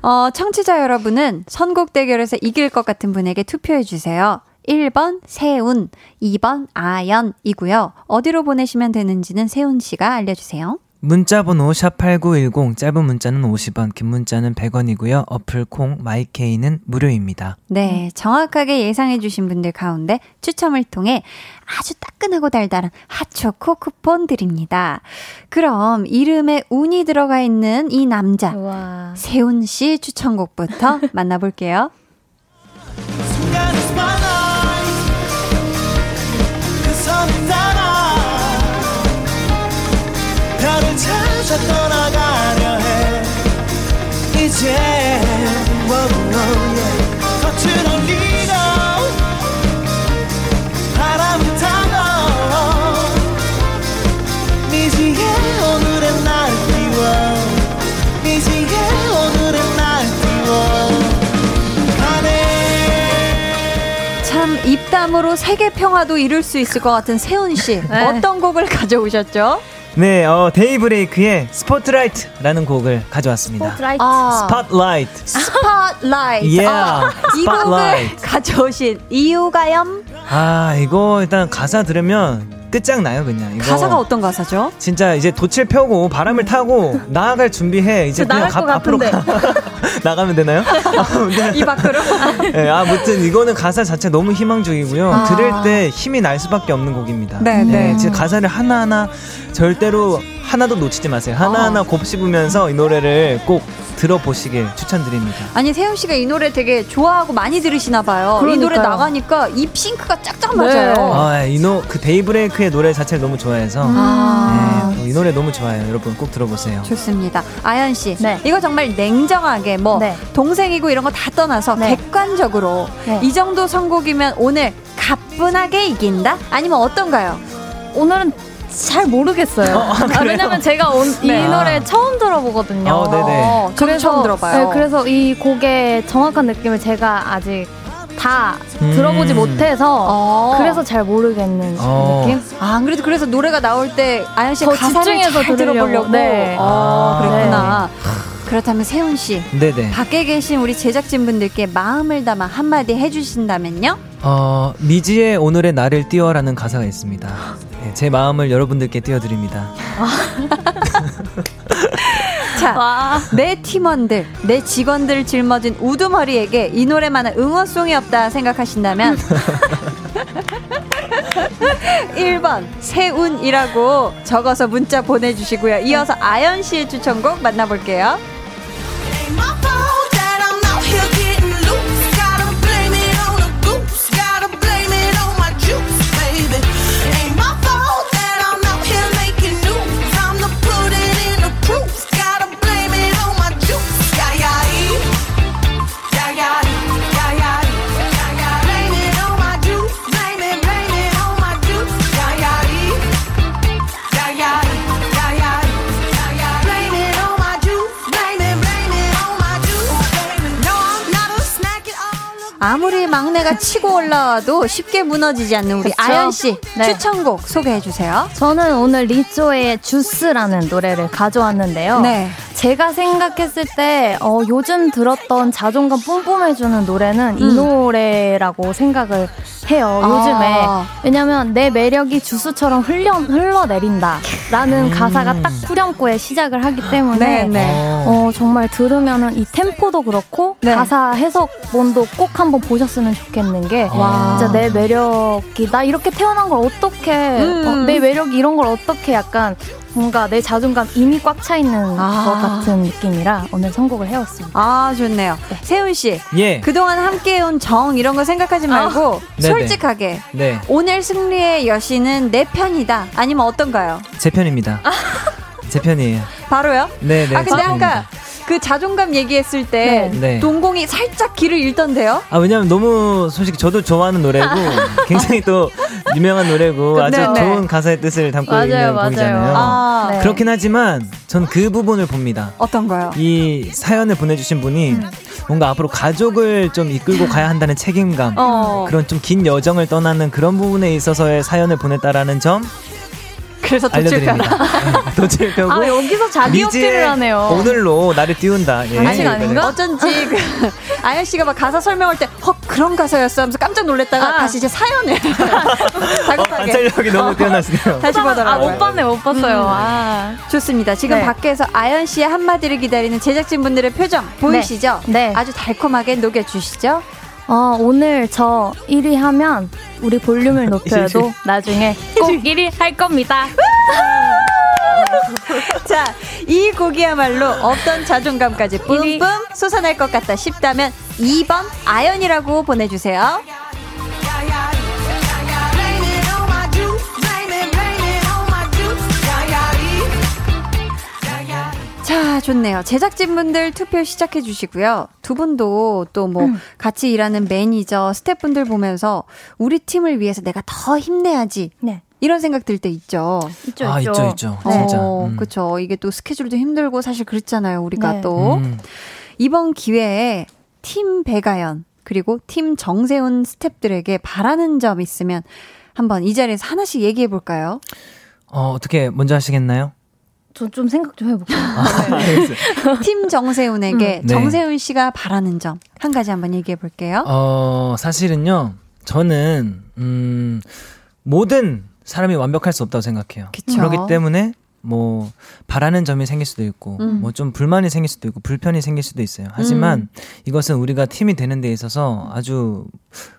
어, 청취자 여러분은 선곡 대결에서 이길 것 같은 분에게 투표해주세요. 1번 세운, 2번 아연이고요. 어디로 보내시면 되는지는 세운 씨가 알려주세요. 문자번호 샵8910 짧은 문자는 50원 긴 문자는 100원이고요. 어플 콩 마이케이는 무료입니다. 네 정확하게 예상해 주신 분들 가운데 추첨을 통해 아주 따끈하고 달달한 핫초코 쿠폰 드립니다. 그럼 이름에 운이 들어가 있는 이 남자 우와. 세훈 씨 추천곡부터 만나볼게요. 이제. 겉은 올리고 바람을 타고 미지의 오늘의 날 띄워. 미지의 오늘의 날 띄워. 가네. 자 만남으로 세계 평화도 이룰 수 있을 것 같은 세훈 씨. 네. 어떤 곡을 가져오셨죠? 네, 어, 데이브레이크의 스포트라이트라는 곡을 가져왔습니다. 스포트라이트. 아, spotlight. spotlight. 예, 아, 이 곡을 가져오신 이유가요? 아, 이거 일단 가사 들으면 끝장나요 그냥 이거. 가사가 어떤 가사죠? 진짜 이제 돛을 펴고 바람을 타고 나아갈 준비해 이제 그냥 가, 앞으로 가, 나가면 되나요? 이 밖으로? 네, 아무튼 이거는 가사 자체 너무 희망적이고요 아. 들을 때 힘이 날 수밖에 없는 곡입니다 네, 네. 네 가사를 하나하나 절대로 하나도 놓치지 마세요 하나하나 어. 곱씹으면서 이 노래를 꼭 들어보시길 추천드립니다. 아니 세훈 씨가 이 노래 되게 좋아하고 많이 들으시나 봐요. 그러니까요. 이 노래 나가니까 입 싱크가 짝짝 맞아요. 네. 아, 이노 그 데이브레이크의 노래 자체를 너무 좋아해서 아. 네, 이 노래 너무 좋아요. 여러분 꼭 들어보세요. 좋습니다. 아연 씨, 네. 이거 정말 냉정하게 뭐 네. 동생이고 이런 거 다 떠나서 네. 객관적으로 네. 이 정도 선곡이면 오늘 가뿐하게 이긴다? 아니면 어떤가요? 오늘은 잘 모르겠어요. 어, 아, 왜냐면 제가 온, 네. 이 노래 처음 들어보거든요. 어, 네네. 어, 그래서 처음 들어봐요. 네, 그래서 이 곡의 정확한 느낌을 제가 아직 다 음. 들어보지 못해서 어. 그래서 잘 모르겠는 어. 느낌. 아, 안 그래도 그래서 노래가 나올 때 아연 씨 가사를 잘 들어보려고. 네. 아, 그랬구나. 네. 그렇다면 세훈 씨, 네네. 밖에 계신 우리 제작진 분들께 마음을 담아 한마디 해주신다면요? 어, 미지의 오늘의 나를 띄워라는 가사가 있습니다. 네, 제 마음을 여러분들께 띄워드립니다. 자, 와. 내 팀원들, 내 직원들 짊어진 우두머리에게 이 노래만한 응원송이 없다 생각하신다면 1번 세운이라고 적어서 문자 보내주시고요. 이어서 아연 씨의 추천곡 만나볼게요. 아무리 막내가 치고 올라와도 쉽게 무너지지 않는 우리 그쵸? 아연 씨 네. 추천곡 소개해 주세요. 저는 오늘 리조의 주스라는 노래를 가져왔는데요. 네. 제가 생각했을 때 어, 요즘 들었던 자존감 뿜뿜해주는 노래는 음. 이 노래라고 생각을 해요. 아. 요즘에 왜냐면 내 매력이 주스처럼 흘려 흘러내린다라는 음. 가사가 딱 후렴구에 시작을 하기 때문에 네, 네. 어, 정말 들으면은 이 템포도 그렇고 네. 가사 해석본도 꼭 한번 보셨으면 좋겠는 게 와. 진짜 내 매력이 나 이렇게 태어난 걸 어떻게 음. 어, 내 매력이 이런 걸 어떻게 약간 뭔가 내 자존감 이미 꽉 차 있는 아. 것 같은 느낌이라 오늘 선곡을 해왔습니다. 아 좋네요. 네. 세훈 씨, 예. 그동안 함께해온 정 이런 거 생각하지 말고 아. 솔직하게 네. 오늘 승리의 여신은 내 편이다 아니면 어떤가요? 제 편입니다. 아. 제 편이에요. 바로요? 네, 네. 아 근데 아까 그 자존감 얘기했을 때 네. 네. 동공이 살짝 길을 잃던데요? 아 왜냐면 너무 솔직히 저도 좋아하는 노래고 굉장히 또 유명한 노래고 아주 네, 네. 좋은 가사의 뜻을 담고 맞아요, 있는 맞아요. 곡이잖아요. 아, 네. 그렇긴 하지만 전 그 부분을 봅니다. 어떤 거요? 이 사연을 보내주신 분이 음. 뭔가 앞으로 가족을 좀 이끌고 가야 한다는 책임감, 어. 그런 좀 긴 여정을 떠나는 그런 부분에 있어서의 사연을 보냈다라는 점 그래서 도칠표라. 도칠표고. 아, 여기서 자기 어필을 하네요. 오늘로 나를 띄운다. 예. 아직 아닌가? 어쩐지 그 아연 씨가 막 가사 설명할 때, 헉 그런 가사였어 하면서 깜짝 놀랐다가 아. 다시 이제 사연을 다급하게. 어, 관찰력이 너무 어. 뛰어나시네요. 다시 보더라고요. 아, 못 봤네, 못 봤어요. 음. 아. 좋습니다. 지금 네. 밖에서 아연 씨의 한마디를 기다리는 제작진분들의 표정 보이시죠? 네. 네. 아주 달콤하게 녹여주시죠. 어, 오늘 저 1위 하면 우리 볼륨을 높여도 나중에 꼭 1위 할 겁니다. 자, 이 곡이야말로 어떤 자존감까지 뿜뿜 솟아날 것 같다 싶다면 2번 아연이라고 보내주세요. 자, 좋네요. 제작진분들 투표 시작해 주시고요. 두 분도 또뭐 음. 같이 일하는 매니저, 스태프분들 보면서 우리 팀을 위해서 내가 더 힘내야지. 네. 이런 생각 들 때 있죠. 있죠, 아, 있죠. 있죠, 있죠. 네. 진짜. 음. 그쵸. 이게 또 스케줄도 힘들고 사실 그렇잖아요. 우리가 네. 또. 음. 이번 기회에 팀 배가연 그리고 팀 정세훈 스탭들에게 바라는 점 있으면 한번 이 자리에서 하나씩 얘기해 볼까요? 어, 어떻게 먼저 하시겠나요? 저좀 생각 좀 해볼게요. 아, 네. 팀 정세훈에게 음. 정세훈 씨가 바라는 점 한 가지 한번 얘기해 볼게요. 어, 사실은요, 저는, 음, 모든 사람이 완벽할 수 없다고 생각해요. 그쵸. 그렇기 때문에 뭐 바라는 점이 생길 수도 있고 음. 뭐좀 불만이 생길 수도 있고 불편이 생길 수도 있어요. 하지만 음. 이것은 우리가 팀이 되는 데 있어서 아주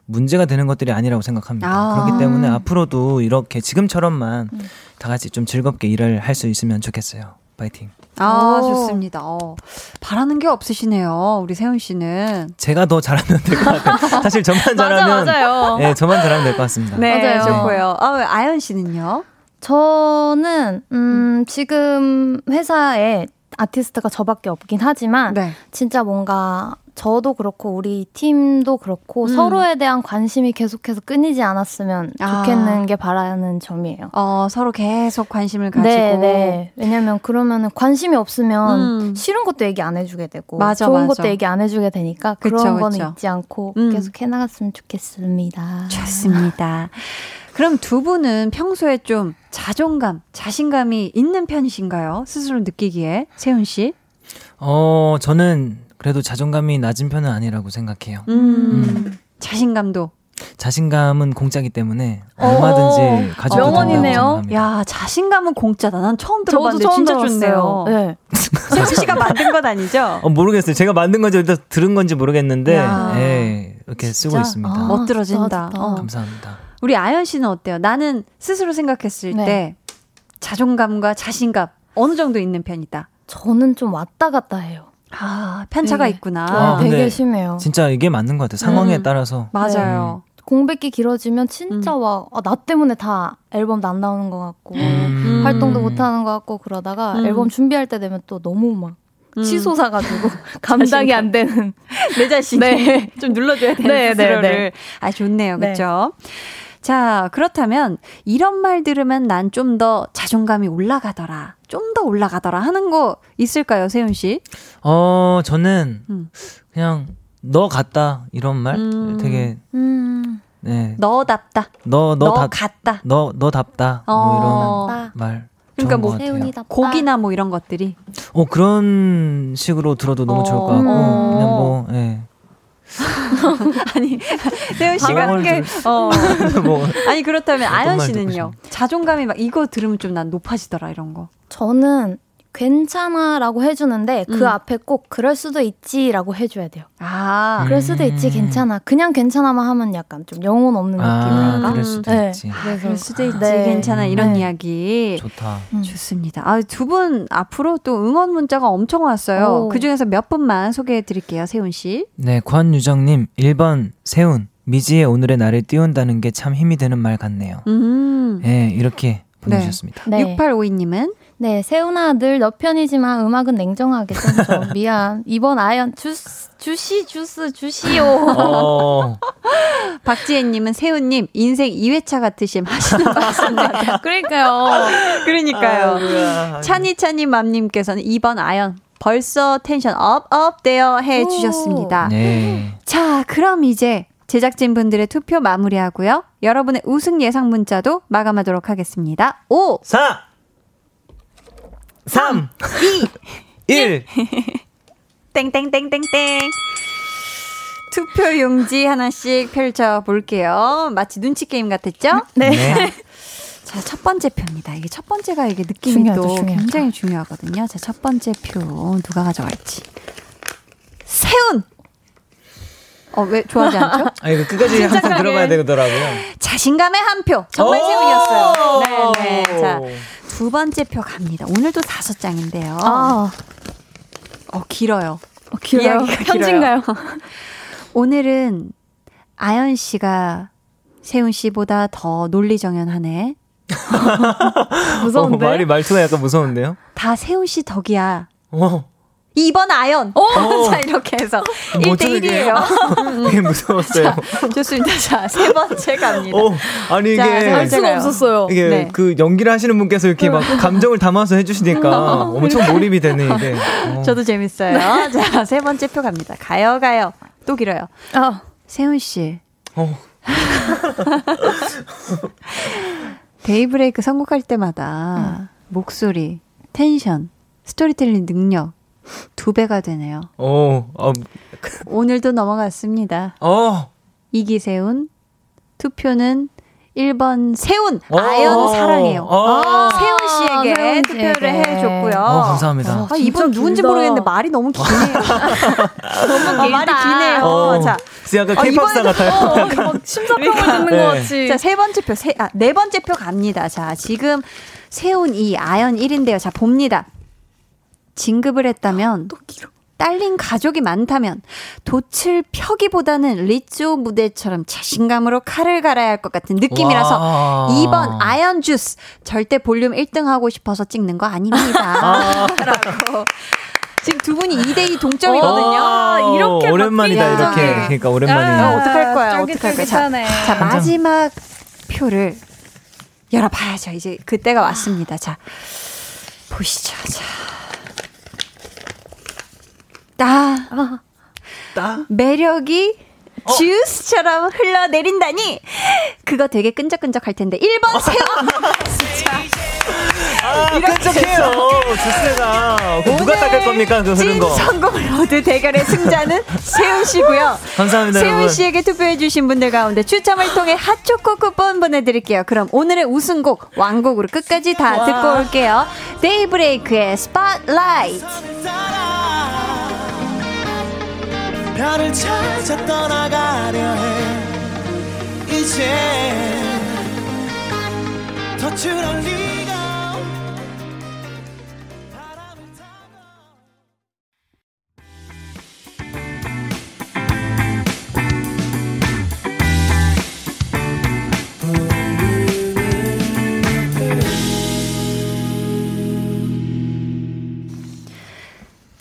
문제가 되는 것들이 아니라고 생각합니다. 아. 그렇기 때문에 앞으로도 이렇게 지금처럼만 음. 다 같이 좀 즐겁게 일을 할 수 있으면 좋겠어요. 파이팅. 아, 오. 좋습니다. 어. 바라는 게 없으시네요. 우리 세훈 씨는. 제가 더 잘하면 될 것 같아요. 사실 저만 잘하면. 맞아, 맞아요. 네, 저만 잘하면 될 것 같습니다. 네, 맞아요. 좋고요. 아, 아연 씨는요? 저는 음, 지금 회사에 아티스트가 저밖에 없긴 하지만 네. 진짜 뭔가 저도 그렇고 우리 팀도 그렇고 음. 서로에 대한 관심이 계속해서 끊이지 않았으면 아. 좋겠는 게 바라는 점이에요. 어, 서로 계속 관심을 가지고. 네, 네. 왜냐면 그러면은 관심이 없으면 음. 싫은 것도 얘기 안 해주게 되고 맞아, 좋은 맞아. 것도 얘기 안 해주게 되니까 그런 그쵸, 거는 그쵸. 잊지 않고 음. 계속 해나갔으면 좋겠습니다. 좋습니다. 그럼 두 분은 평소에 좀 자존감, 자신감이 있는 편이신가요? 스스로 느끼기에 세훈 씨? 어, 저는 그래도 자존감이 낮은 편은 아니라고 생각해요. 음, 음. 자신감도 자신감은 공짜기 때문에 얼마든지 가져도 명언이네요. 야, 자신감은 공짜다. 난 처음 들어봤는데 처음 진짜 들었어요. 좋네요. 네. 세훈 씨가 만든 건 아니죠? 어, 모르겠어요. 제가 만든 건지 일단 들은 건지 모르겠는데, 예, 이렇게 진짜? 쓰고 있습니다. 아, 멋들어진다. 어. 감사합니다. 우리 아연 씨는 어때요? 나는 스스로 생각했을 네. 때 자존감과 자신감 어느 정도 있는 편이다. 저는 좀 왔다 갔다 해요. 아, 편차가 네. 있구나. 아, 되게 심해요. 진짜 이게 맞는 것 같아요. 상황에 음. 따라서. 맞아요. 네. 공백기 길어지면 진짜 음. 와, 아, 나 때문에 다 앨범도 안 나오는 것 같고, 음. 활동도 못 하는 것 같고 그러다가 음. 앨범 준비할 때 되면 또 너무 막 음. 치솟아가지고 감당이 안 되는 내 자신이 네. 좀 눌러줘야 되는 네, 스스로를. 네, 네. 아 좋네요, 그렇죠. 자, 그렇다면 이런 말 들으면 난 좀 더 자존감이 올라가더라. 좀 더 올라가더라 하는 거 있을까요, 세훈 씨? 어, 저는 음. 그냥 너 같다 이런 말 음. 되게 음. 네. 너답다. 너, 너, 너 같다. 너, 너답다. 뭐 어. 뭐 이런 말. 그러니까 뭐 곡이나 뭐 이런 것들이. 어 그런 식으로 들어도 너무 어. 좋을 것 같고 그냥 뭐 예. 아니 세훈 씨가 한게 어. 뭐, 아니 그렇다면 아연 씨는요? 자존감이 막 이거 들으면 좀 난 높아지더라 이런 거. 저는 괜찮아라고 해주는데 그 음. 앞에 꼭 그럴 수도 있지라고 해줘야 돼요. 아, 그럴 수도 있지, 음. 괜찮아. 그냥 괜찮아만 하면 약간 좀 영혼 없는 아, 느낌이랄까. 그럴 수도 네. 있지. 아, 그럴 수도 있지, 네. 괜찮아 이런 네. 이야기. 좋다. 음. 좋습니다. 아, 두 분 앞으로 또 응원 문자가 엄청 왔어요. 그 중에서 몇 분만 소개해 드릴게요, 세훈 씨. 네, 권유정님 1번 세훈. 미지의 오늘의 날을 띄운다는 게 참 힘이 되는 말 같네요. 음. 네, 이렇게 보내주셨습니다. 네. 6852님은 네, 세훈아 늘 너 편이지만 음악은 냉정하게 써줘. 미안. 이번 아연 주스, 주시 주스 주시오. 어. 박지혜님은 세훈님 인생 2회차 같으심 하시는 말씀들. 그러니까요. 그러니까요. 찬이찬이 맘님께서는 이번 아연 벌써 tension up, up 되어 해 주셨습니다. 네. 자, 그럼 이제 제작진분들의 투표 마무리하고요. 여러분의 우승 예상 문자도 마감하도록 하겠습니다. 5, 4, 3, 2, 1. 땡땡땡땡땡. 투표 용지 하나씩 펼쳐 볼게요. 마치 눈치 게임 같았죠? 네. 네. 자, 첫 번째 표입니다. 이게 첫 번째가 이게 느낌이 중요하죠, 또 중요하죠. 굉장히 중요하거든요. 자, 첫 번째 표 누가 가져갈지. 세운! 어, 왜 좋아하지 않죠? 아, 이거 끝까지 항상 들어봐야 되더라고요. 자신감의 한 표. 정말 세운이었어요. 네, 네. 자, 두 번째 표 갑니다. 오늘도 다섯 장인데요. 아. 어, 길어요. 어, 길어요. 편지인가요? 오늘은 아연 씨가 세훈 씨보다 더 논리정연하네. 무서운데? 어, 말이 말투가 약간 무서운데요? 다 세훈 씨 덕이야. 어. 2번 아연. 오! 자, 이렇게 해서 1대1이에요. 되게 무서웠어요. 자, 좋습니다. 자, 세 번째 갑니다. 오, 아니, 이게. 할 수가 없었어요. 이게 네. 그 연기를 하시는 분께서 이렇게 막 감정을 담아서 해주시니까 엄청 몰입이 되네, 이게. 어. 저도 재밌어요. 자, 세 번째 표 갑니다. 가요, 가요. 또 길어요. 어. 세훈 씨. 어. 데이브레이크 선곡할 때마다 응. 목소리, tension, storytelling 능력 두 배가 되네요. 어, 어. 오늘도 넘어갔습니다. 어. 이기세운 투표는 1번 세운 아연 사랑해요. 세훈 씨에게 세훈 투표를 해줬고요. 어, 감사합니다. 아, 이분 누군지 모르겠는데 말이 너무 기네요. 너무 아, 말이 기네요. 어, 자, 약간 케이팝스타 어, 같아요. 어, 심사평을 듣는 네. 것 같이. 자, 세 번째 표, 세, 아, 네 번째 표 갑니다. 자, 지금 세운 2, 아연 1인데요. 자, 봅니다. 진급을 했다면 또 길어. 딸린 가족이 많다면 도칠 펴기보다는 리쪼 무대처럼 자신감으로 칼을 갈아야 할 것 같은 느낌이라서 와. 2번 아연 주스 절대 볼륨 1등 하고 싶어서 찍는 거 아닙니다. 아. 라고. 지금 두 분이 2대2 동점이거든요. 아, 이렇게 오랜만이다 이렇게. 그러니까 오랜만이야. 어, 떡할 거야? 어떡할 거야? 자, 자 마지막 표를 열어봐야죠. 이제 그때가 왔습니다. 자 보시죠. 자. 따. 어. 따. 매력이 어. 주스처럼 흘러내린다니. 그거 되게 끈적끈적할 텐데. 1번 세훈 진짜. 아, 끈적해요. 주스가. 누가 닦을 겁니까? 그 흐른 거. 선곡 로드 대결의 승자는 세훈 씨고요. 감사합니다 세훈. 씨에게 투표해 주신 분들 가운데 추첨을 통해 핫초코 쿠폰 보내드릴게요. 그럼 오늘의 우승곡 완곡으로 끝까지 다 와. 듣고 올게요. 데이브레이크의 Spotlight 별을 찾아 떠나가려 해. 이제 덫을 리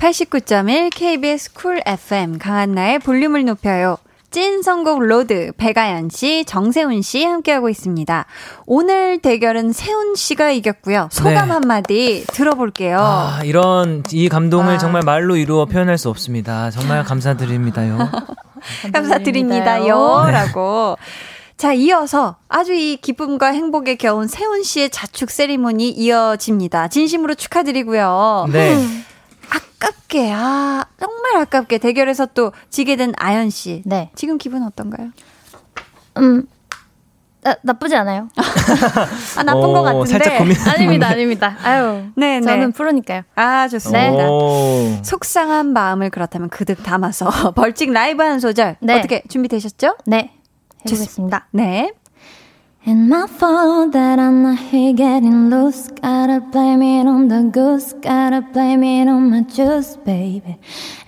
89.1 KBS 쿨 FM 강한나의 볼륨을 높여요. 찐 선곡 로드 배가연 씨, 정세훈 씨 함께하고 있습니다. 오늘 대결은 세훈 씨가 이겼고요. 소감 네. 한마디 들어볼게요. 아, 이런 이 감동을 아. 정말 말로 이루어 표현할 수 없습니다. 정말 감사드립니다요. 감사드립니다요. 라고. 자, 이어서 아주 이 기쁨과 행복에 겨운 세훈 씨의 자축 세리머니 이어집니다. 진심으로 축하드리고요. 네. 아깝게, 아, 정말 아깝게 대결에서 또 지게 된 아연 씨. 네. 지금 기분 어떤가요? 음, 나, 나쁘지 않아요. 아, 나쁜 오, 것 같은데. 살짝 고민. 아닙니다, 아닙니다. 아유. 네, 네. 저는 프로니까요. 아, 좋습니다. 네. 속상한 마음을 그렇다면 그득 담아서 벌칙 라이브 한 소절. 네. 어떻게 준비되셨죠? 네. 해보겠습니다. 네. And my fault that I'm not here getting loose. Gotta blame it on the goose. Gotta blame it on my juice, baby.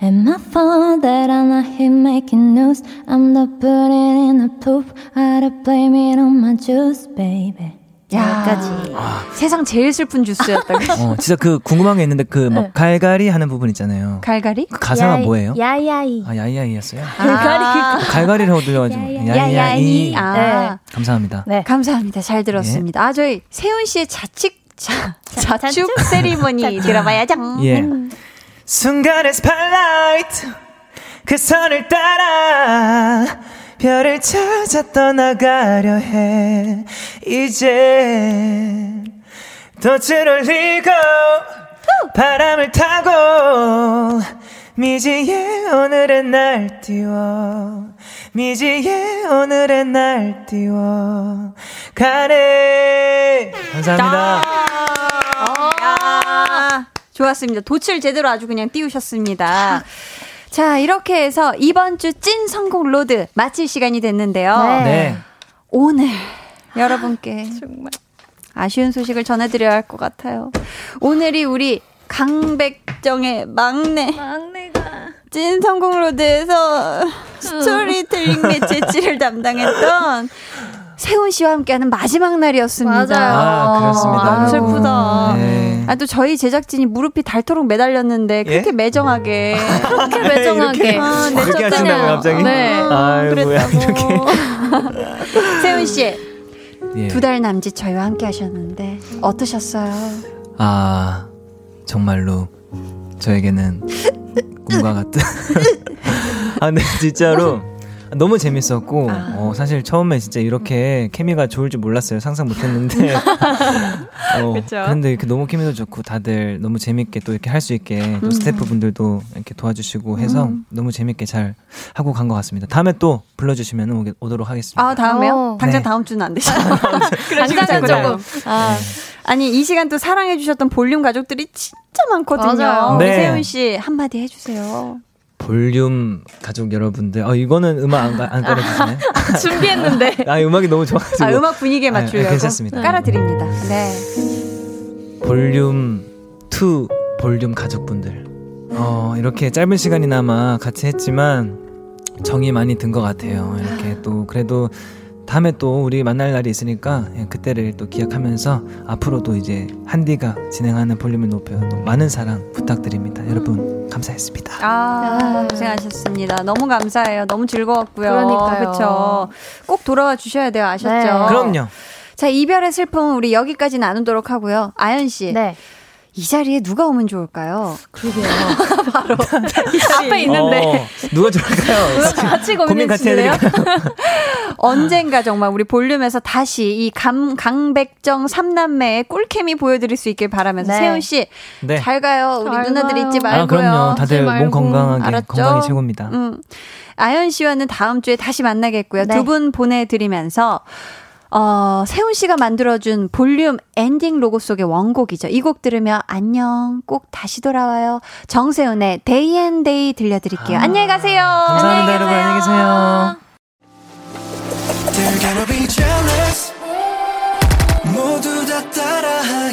And my fault that I'm not here making news. I'm the putting in the poop. Gotta blame it on my juice, baby. 여기까지. 아. 세상 제일 슬픈 주스였다고. 어, 진짜 그 궁금한 게 있는데 그막 네. 갈갈이 하는 부분 있잖아요. 갈갈이? 그 가사가 야이, 뭐예요? 야야이. 아 야야이였어요? 갈갈이. 아. 갈갈이라고 들려가지고 야야이. 아. 네. 감사합니다. 네. 감사합니다. 잘 들었습니다. 예. 아 저희 세훈 씨의 자칙 자, 자축 세리머니 들어봐야죠. 예. 순간의 스팔라이트 그 선을 따라 별을 찾아 떠나가려 해. 이제 덫을 올리고 바람을 타고 미지의 오늘의 날 띄워. 미지의 오늘의 날 띄워. 가네. 감사합니다. 아, 좋았습니다. 돛을 제대로 아주 그냥 띄우셨습니다 자, 이렇게 해서 이번 주 찐 선곡 로드 마칠 시간이 됐는데요. 네. 네. 오늘 여러분께 정말 아쉬운 소식을 전해드려야 할 것 같아요. 오늘이 우리 강백정의 막내. 막내가. 찐 선곡 로드에서 스토리텔링 의 재치를 담당했던 세훈 씨와 함께하는 마지막 날이었습니다. 맞아요. 아, 그렇습니다. 아, 슬프다. 네. 아, 또 저희 제작진이 무릎이 닮도록 매달렸는데 그렇게 예? 매정하게. 그렇게 매정하게. 아, 네, 이렇게 하신다고 갑자기? 네. 이렇게. 세훈 씨. 예. 두달 남짓 저희와 함께 하셨는데 어떠셨어요? 아, 정말로 저에게는 꿈과 같은. 아, 네, 진짜로. 너무 재밌었고 아. 어, 사실 처음에 진짜 이렇게 케미가 좋을 줄 몰랐어요. 상상 못했는데. 어, 그런데 이렇게 너무 케미도 좋고 다들 너무 재밌게 또 이렇게 할 수 있게 또 음. 스태프분들도 이렇게 도와주시고 해서 음. 너무 재밌게 잘 하고 간 것 같습니다. 다음에 또 불러주시면 오, 도록 하겠습니다. 아 다음에요? 어. 당장 네. 다음 주는 안 되시죠? 당장은 조금. 아. 아니 이 시간 또 사랑해주셨던 볼륨 가족들이 진짜 많거든요. 맞아요. 네. 세훈 씨 한마디 해주세요. 볼륨 가족 여러분들, 어 이거는 음악 안, 안 깔아주시네. 준비했는데. 아 음악이 너무 좋아가지고. 아 음악 분위기에 맞추려고. 아, 괜찮습니다. 깔아드립니다. 네. 볼륨 2 볼륨 가족분들. 어 이렇게 짧은 시간이나마 같이 했지만 정이 많이 든 것 같아요. 이렇게 또 그래도 다음에 또 우리 만날 날이 있으니까 예, 그때를 또 기억하면서 앞으로도 이제 한디가 진행하는 볼륨을 높여요. 많은 사랑 부탁드립니다. 여러분 감사했습니다. 아, 고생하셨습니다. 너무 감사해요. 너무 즐거웠고요. 그러니까요. 그렇죠. 꼭 돌아와 주셔야 돼요. 아셨죠? 네. 그럼요. 자, 이별의 슬픔 우리 여기까지 나누도록 하고요. 아연 씨. 네. 이 자리에 누가 오면 좋을까요? 그러게요. 바로 앞에 있는데 어, 누가 좋을까요? 같이 고민 같이 해요. 언젠가 정말 우리 볼륨에서 다시 이 감, 강백정 삼남매의 꿀케미 보여드릴 수 있길 바라면서 네. 세훈 씨, 네. 잘 가요. 우리 잘 누나들. 잊지 말고요. 아, 그럼요. 다들 몸 건강하게 알았죠? 건강이 최고입니다. 음. 가연 씨와는 다음 주에 다시 만나겠고요. 네. 두분 보내드리면서. 어, 세훈 씨가 만들어준 볼륨 엔딩 로고송의 원곡이죠. 이 곡 들으며 안녕, 꼭 다시 돌아와요. 정세훈의 Day and Day 들려드릴게요. 아, 안녕히 가세요. 감사합니다, 여러분. 안녕히 계세요. 다 따라하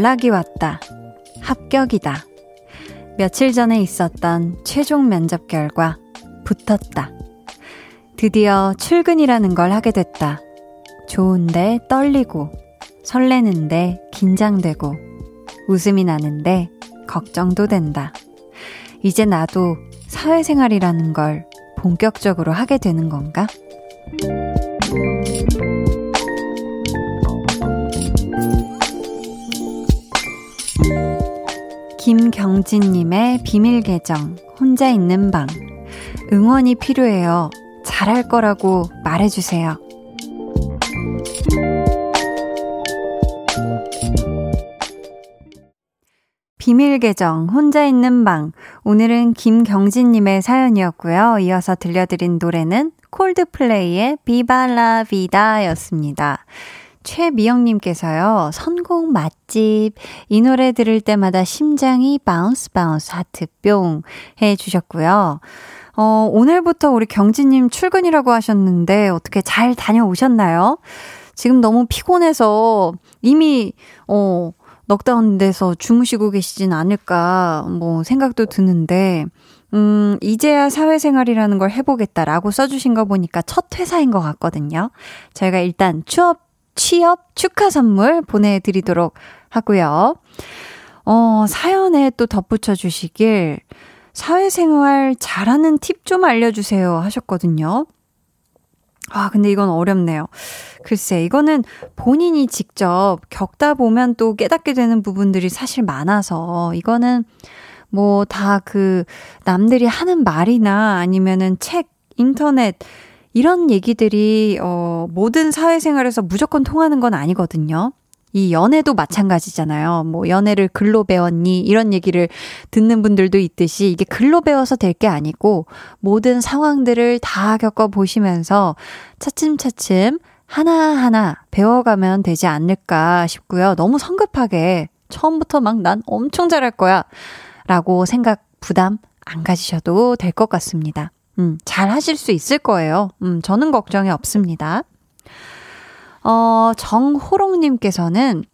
연락이 왔다. 합격이다. 며칠 전에 있었던 최종 면접 결과 붙었다. 드디어 출근이라는 걸 하게 됐다. 좋은데 떨리고, 설레는데 긴장되고, 웃음이 나는데 걱정도 된다. 이제 나도 사회생활이라는 걸 본격적으로 하게 되는 건가? 김경진님의 비밀 계정, 혼자 있는 방. 응원이 필요해요. 잘할 거라고 말해주세요. 비밀 계정, 혼자 있는 방. 오늘은 김경진님의 사연이었고요. 이어서 들려드린 노래는 콜드플레이의 비발라 비다 였습니다. 최미영님께서요, 선곡 맛집. 이 노래 들을 때마다 심장이 bounce bounce 하트 뿅 해주셨고요. 어, 오늘부터 우리 경진님 출근이라고 하셨는데, 어떻게 잘 다녀오셨나요? 지금 너무 피곤해서 이미, 어, knockdown 돼서 주무시고 계시진 않을까, 뭐, 생각도 드는데, 음, 이제야 사회생활이라는 걸 해보겠다라고 써주신 거 보니까 첫 회사인 것 같거든요. 저희가 일단 취업 취업 축하 선물 보내드리도록 하고요. 어, 사연에 또 덧붙여 주시길 사회생활 잘하는 팁 좀 알려주세요 하셨거든요. 아, 근데 이건 어렵네요. 글쎄, 이거는 본인이 직접 겪다 보면 또 깨닫게 되는 부분들이 사실 많아서, 이거는 뭐 다 그 남들이 하는 말이나 아니면은 책, 인터넷, 이런 얘기들이 어 모든 사회생활에서 무조건 통하는 건 아니거든요. 이 연애도 마찬가지잖아요. 뭐 연애를 글로 배웠니 이런 얘기를 듣는 분들도 있듯이 이게 글로 배워서 될 게 아니고 모든 상황들을 다 겪어 보시면서 차츰차츰 하나하나 배워가면 되지 않을까 싶고요. 너무 성급하게 처음부터 막 난 엄청 잘할 거야 라고 생각 부담 안 가지셔도 될 것 같습니다. 음, 잘 하실 수 있을 거예요. 음, 저는 걱정이 없습니다. 어, 정호롱님께서는,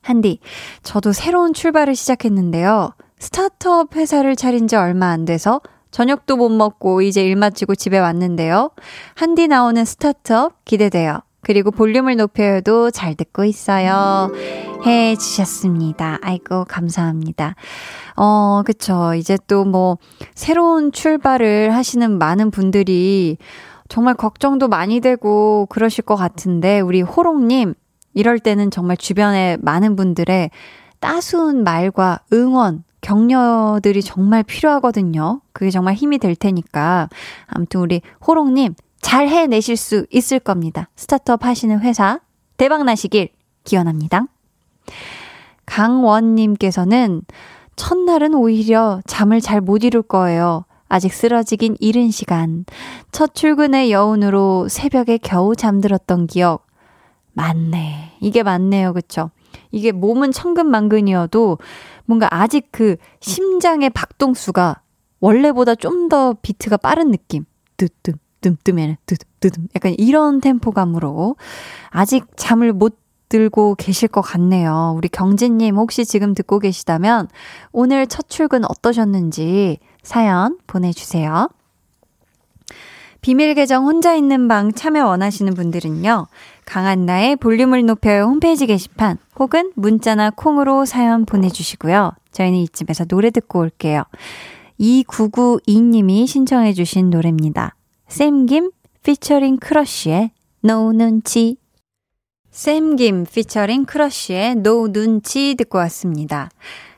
한디, 저도 새로운 출발을 시작했는데요. 스타트업 회사를 차린 지 얼마 안 돼서 저녁도 못 먹고 이제 일 마치고 집에 왔는데요. 한디 나오는 스타트업 기대돼요. 그리고 볼륨을 높여도 잘 듣고 있어요. 해 주셨습니다. 아이고, 감사합니다. 어, 그쵸. 이제 또 뭐, 새로운 출발을 하시는 많은 분들이 정말 걱정도 많이 되고 그러실 것 같은데, 우리 호롱님, 이럴 때는 정말 주변에 많은 분들의 따스운 말과 응원, 격려들이 정말 필요하거든요. 그게 정말 힘이 될 테니까. 아무튼 우리 호롱님, 잘 해내실 수 있을 겁니다. 스타트업 하시는 회사 대박 나시길 기원합니다. 강원님께서는 첫날은 오히려 잠을 잘 못 이룰 거예요. 아직 쓰러지긴 이른 시간. 첫 출근의 여운으로 새벽에 겨우 잠들었던 기억. 맞네. 이게 맞네요. 그쵸? 이게 몸은 천근만근이어도 뭔가 아직 그 심장의 박동수가 원래보다 좀 더 비트가 빠른 느낌. 뜨뜸, 뜸뜸에는 뜨듬뜨듬 약간 이런 템포감으로 아직 잠을 못 들고 계실 것 같네요. 우리 경진님 혹시 지금 듣고 계시다면 오늘 첫 출근 어떠셨는지 사연 보내주세요. 비밀 계정 혼자 있는 방 참여 원하시는 분들은요. 강한나의 볼륨을 높여요 홈페이지 게시판 혹은 문자나 콩으로 사연 보내주시고요. 저희는 이쯤에서 노래 듣고 올게요. 2992님이 신청해 주신 노래입니다. 샘김 피처링 크러쉬의 No 눈치 샘김 피처링 크러쉬의 No 눈치 듣고 왔습니다.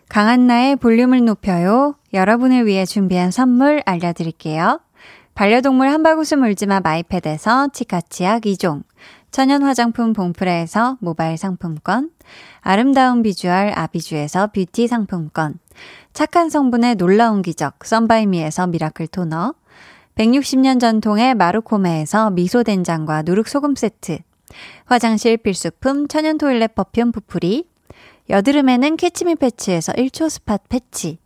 강한나의 볼륨을 높여요. 여러분을 위해 준비한 선물 알려드릴게요. 반려동물 한바구스 물지마 마이패드에서 치카치약 2종, 천연 화장품 봉프레에서 모바일 상품권, 아름다운 비주얼 아비주에서 뷰티 상품권, 착한 성분의 놀라운 기적 썬바이미에서 미라클 토너, 160년 전통의 마루코메에서 미소된장과 누룩소금 세트, 화장실 필수품 천연 toilet perfume 부풀이, 여드름에는 캐치미 패치에서 1초 spot patch,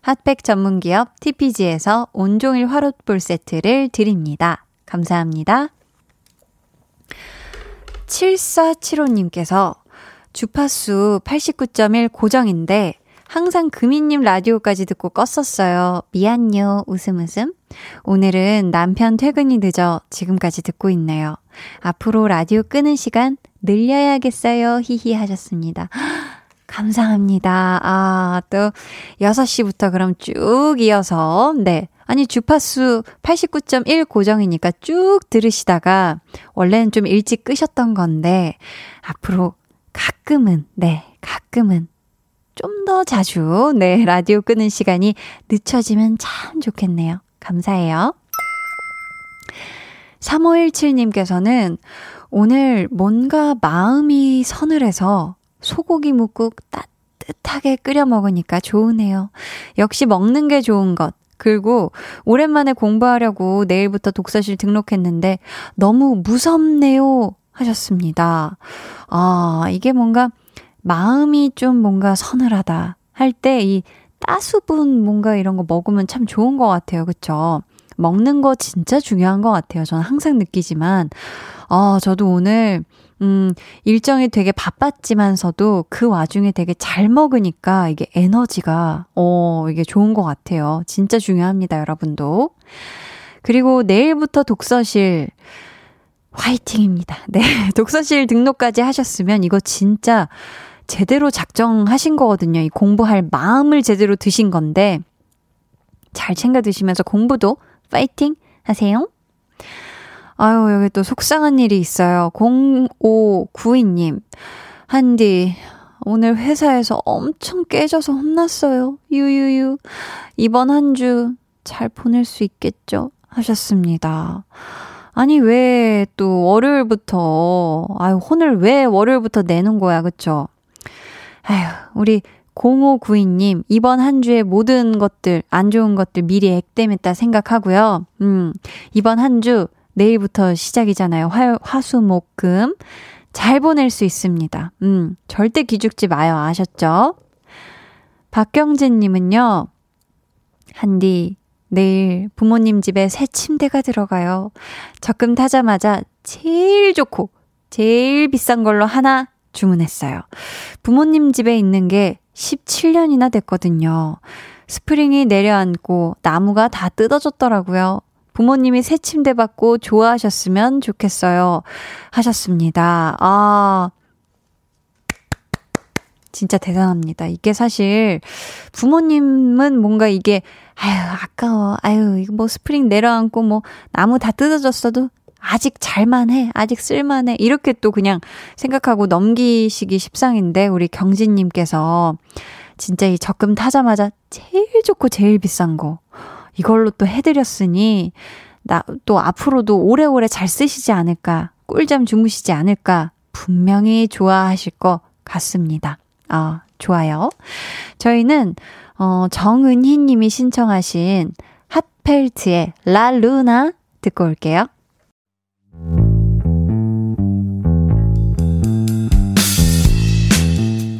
핫팩 전문기업 TPG에서 온종일 화롯불 세트를 드립니다. 감사합니다. 7475님께서 주파수 89.1 고정인데 항상 금이님 라디오까지 듣고 껐었어요. 미안요. 웃음 웃음. 오늘은 남편 퇴근이 늦어 지금까지 듣고 있네요. 앞으로 라디오 끄는 시간 늘려야겠어요. 히히 하셨습니다. 감사합니다. 아, 또 6시부터 그럼 쭉 이어서 네. 아니 주파수 89.1 고정이니까 쭉 들으시다가 원래는 좀 일찍 끄셨던 건데 앞으로 가끔은 네, 가끔은 좀 더 자주, 네, 라디오 끄는 시간이 늦춰지면 참 좋겠네요. 감사해요. 3517님께서는 오늘 뭔가 마음이 서늘해서 소고기 묵국 따뜻하게 끓여 먹으니까 좋으네요. 역시 먹는 게 좋은 것. 그리고 오랜만에 공부하려고 내일부터 독서실 등록했는데 너무 무섭네요. 하셨습니다. 아, 이게 뭔가 마음이 좀 뭔가 서늘하다 할 때 이 따수분 뭔가 이런 거 먹으면 참 좋은 것 같아요. 그쵸? 먹는 거 진짜 중요한 것 같아요. 저는 항상 느끼지만, 아, 저도 오늘, 음, 일정이 되게 바빴지만서도 그 와중에 되게 잘 먹으니까 이게 에너지가, 어, 이게 좋은 것 같아요. 진짜 중요합니다, 여러분도. 그리고 내일부터 독서실, 화이팅입니다. 네. 독서실 등록까지 하셨으면 이거 진짜 제대로 작정하신 거거든요. 이 공부할 마음을 제대로 드신 건데, 잘 챙겨 드시면서 공부도 파이팅 하세요. 아유, 여기 또 속상한 일이 있어요. 0592님. 한디, 오늘 회사에서 엄청 깨져서 혼났어요. 유유유. 이번 한 주 잘 보낼 수 있겠죠? 하셨습니다. 아니, 왜 또 월요일부터, 아유, 혼을 왜 월요일부터 내는 거야, 그쵸? 아휴, 우리 0592님, 이번 한 주의 모든 것들, 안 좋은 것들 미리 액땜했다 생각하고요. 음, 이번 한 주, 내일부터 시작이잖아요. 화, 화, 수, 목, 금. 잘 보낼 수 있습니다. 음, 절대 기죽지 마요. 아셨죠? 박경진님은요, 한디, 내일 부모님 집에 새 침대가 들어가요. 적금 타자마자 제일 좋고 제일 비싼 걸로 하나 주문했어요. 부모님 집에 있는 게 17년이나 됐거든요. 스프링이 내려앉고 나무가 다 뜯어졌더라고요. 부모님이 새 침대 받고 좋아하셨으면 좋겠어요. 하셨습니다. 아, 진짜 대단합니다. 이게 사실 부모님은 뭔가 이게 아유 아까워 아유 이거 뭐 스프링 내려앉고 뭐 나무 다 뜯어졌어도 아직 잘만해 아직 쓸만해 이렇게 또 그냥 생각하고 넘기시기 십상인데 우리 경진님께서 진짜 이 적금 타자마자 제일 좋고 제일 비싼 거 이걸로 또 해드렸으니 나 또 앞으로도 오래오래 잘 쓰시지 않을까 꿀잠 주무시지 않을까 분명히 좋아하실 것 같습니다. 아, 좋아요. 저희는, 어, 정은희 님이 신청하신 핫펠트의 라 루나 듣고 올게요.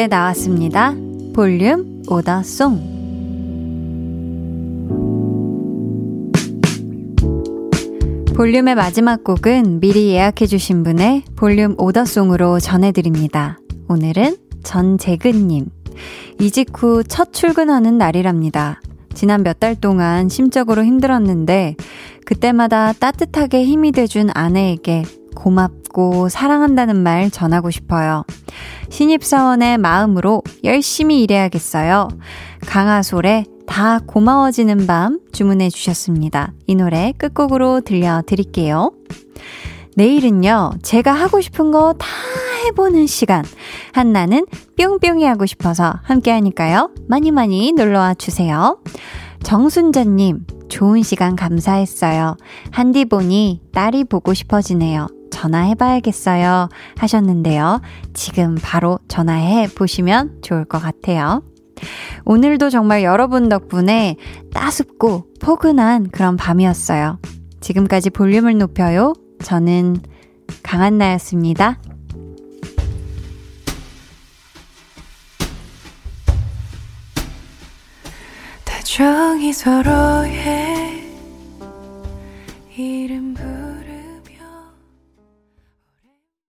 노래 나왔습니다. 볼륨 오더송. 볼륨의 마지막 곡은 미리 예약해주신 분의 볼륨 오더송으로 전해드립니다. 오늘은 전재근님. 이직 후 첫 출근하는 날이랍니다. 지난 몇 달 동안 심적으로 힘들었는데, 그때마다 따뜻하게 힘이 돼준 아내에게 고맙고 사랑한다는 말 전하고 싶어요. 신입사원의 마음으로 열심히 일해야겠어요. 강하솔의 다 고마워지는 밤 주문해 주셨습니다. 이 노래 끝곡으로 들려드릴게요. 내일은요, 제가 하고 싶은 거 다 해보는 시간. 한나는 뿅뿅이 하고 싶어서 함께 하니까요. 많이 많이 놀러와 주세요. 정순자님, 좋은 시간 감사했어요. 한디 보니 딸이 보고 싶어지네요. 전화해봐야겠어요. 하셨는데요. 지금 바로 전화해 보시면 좋을 것 같아요. 오늘도 정말 여러분 덕분에 따숩고 포근한 그런 밤이었어요. 지금까지 볼륨을 높여요. 저는 강한나였습니다. 다정히 서로의 이름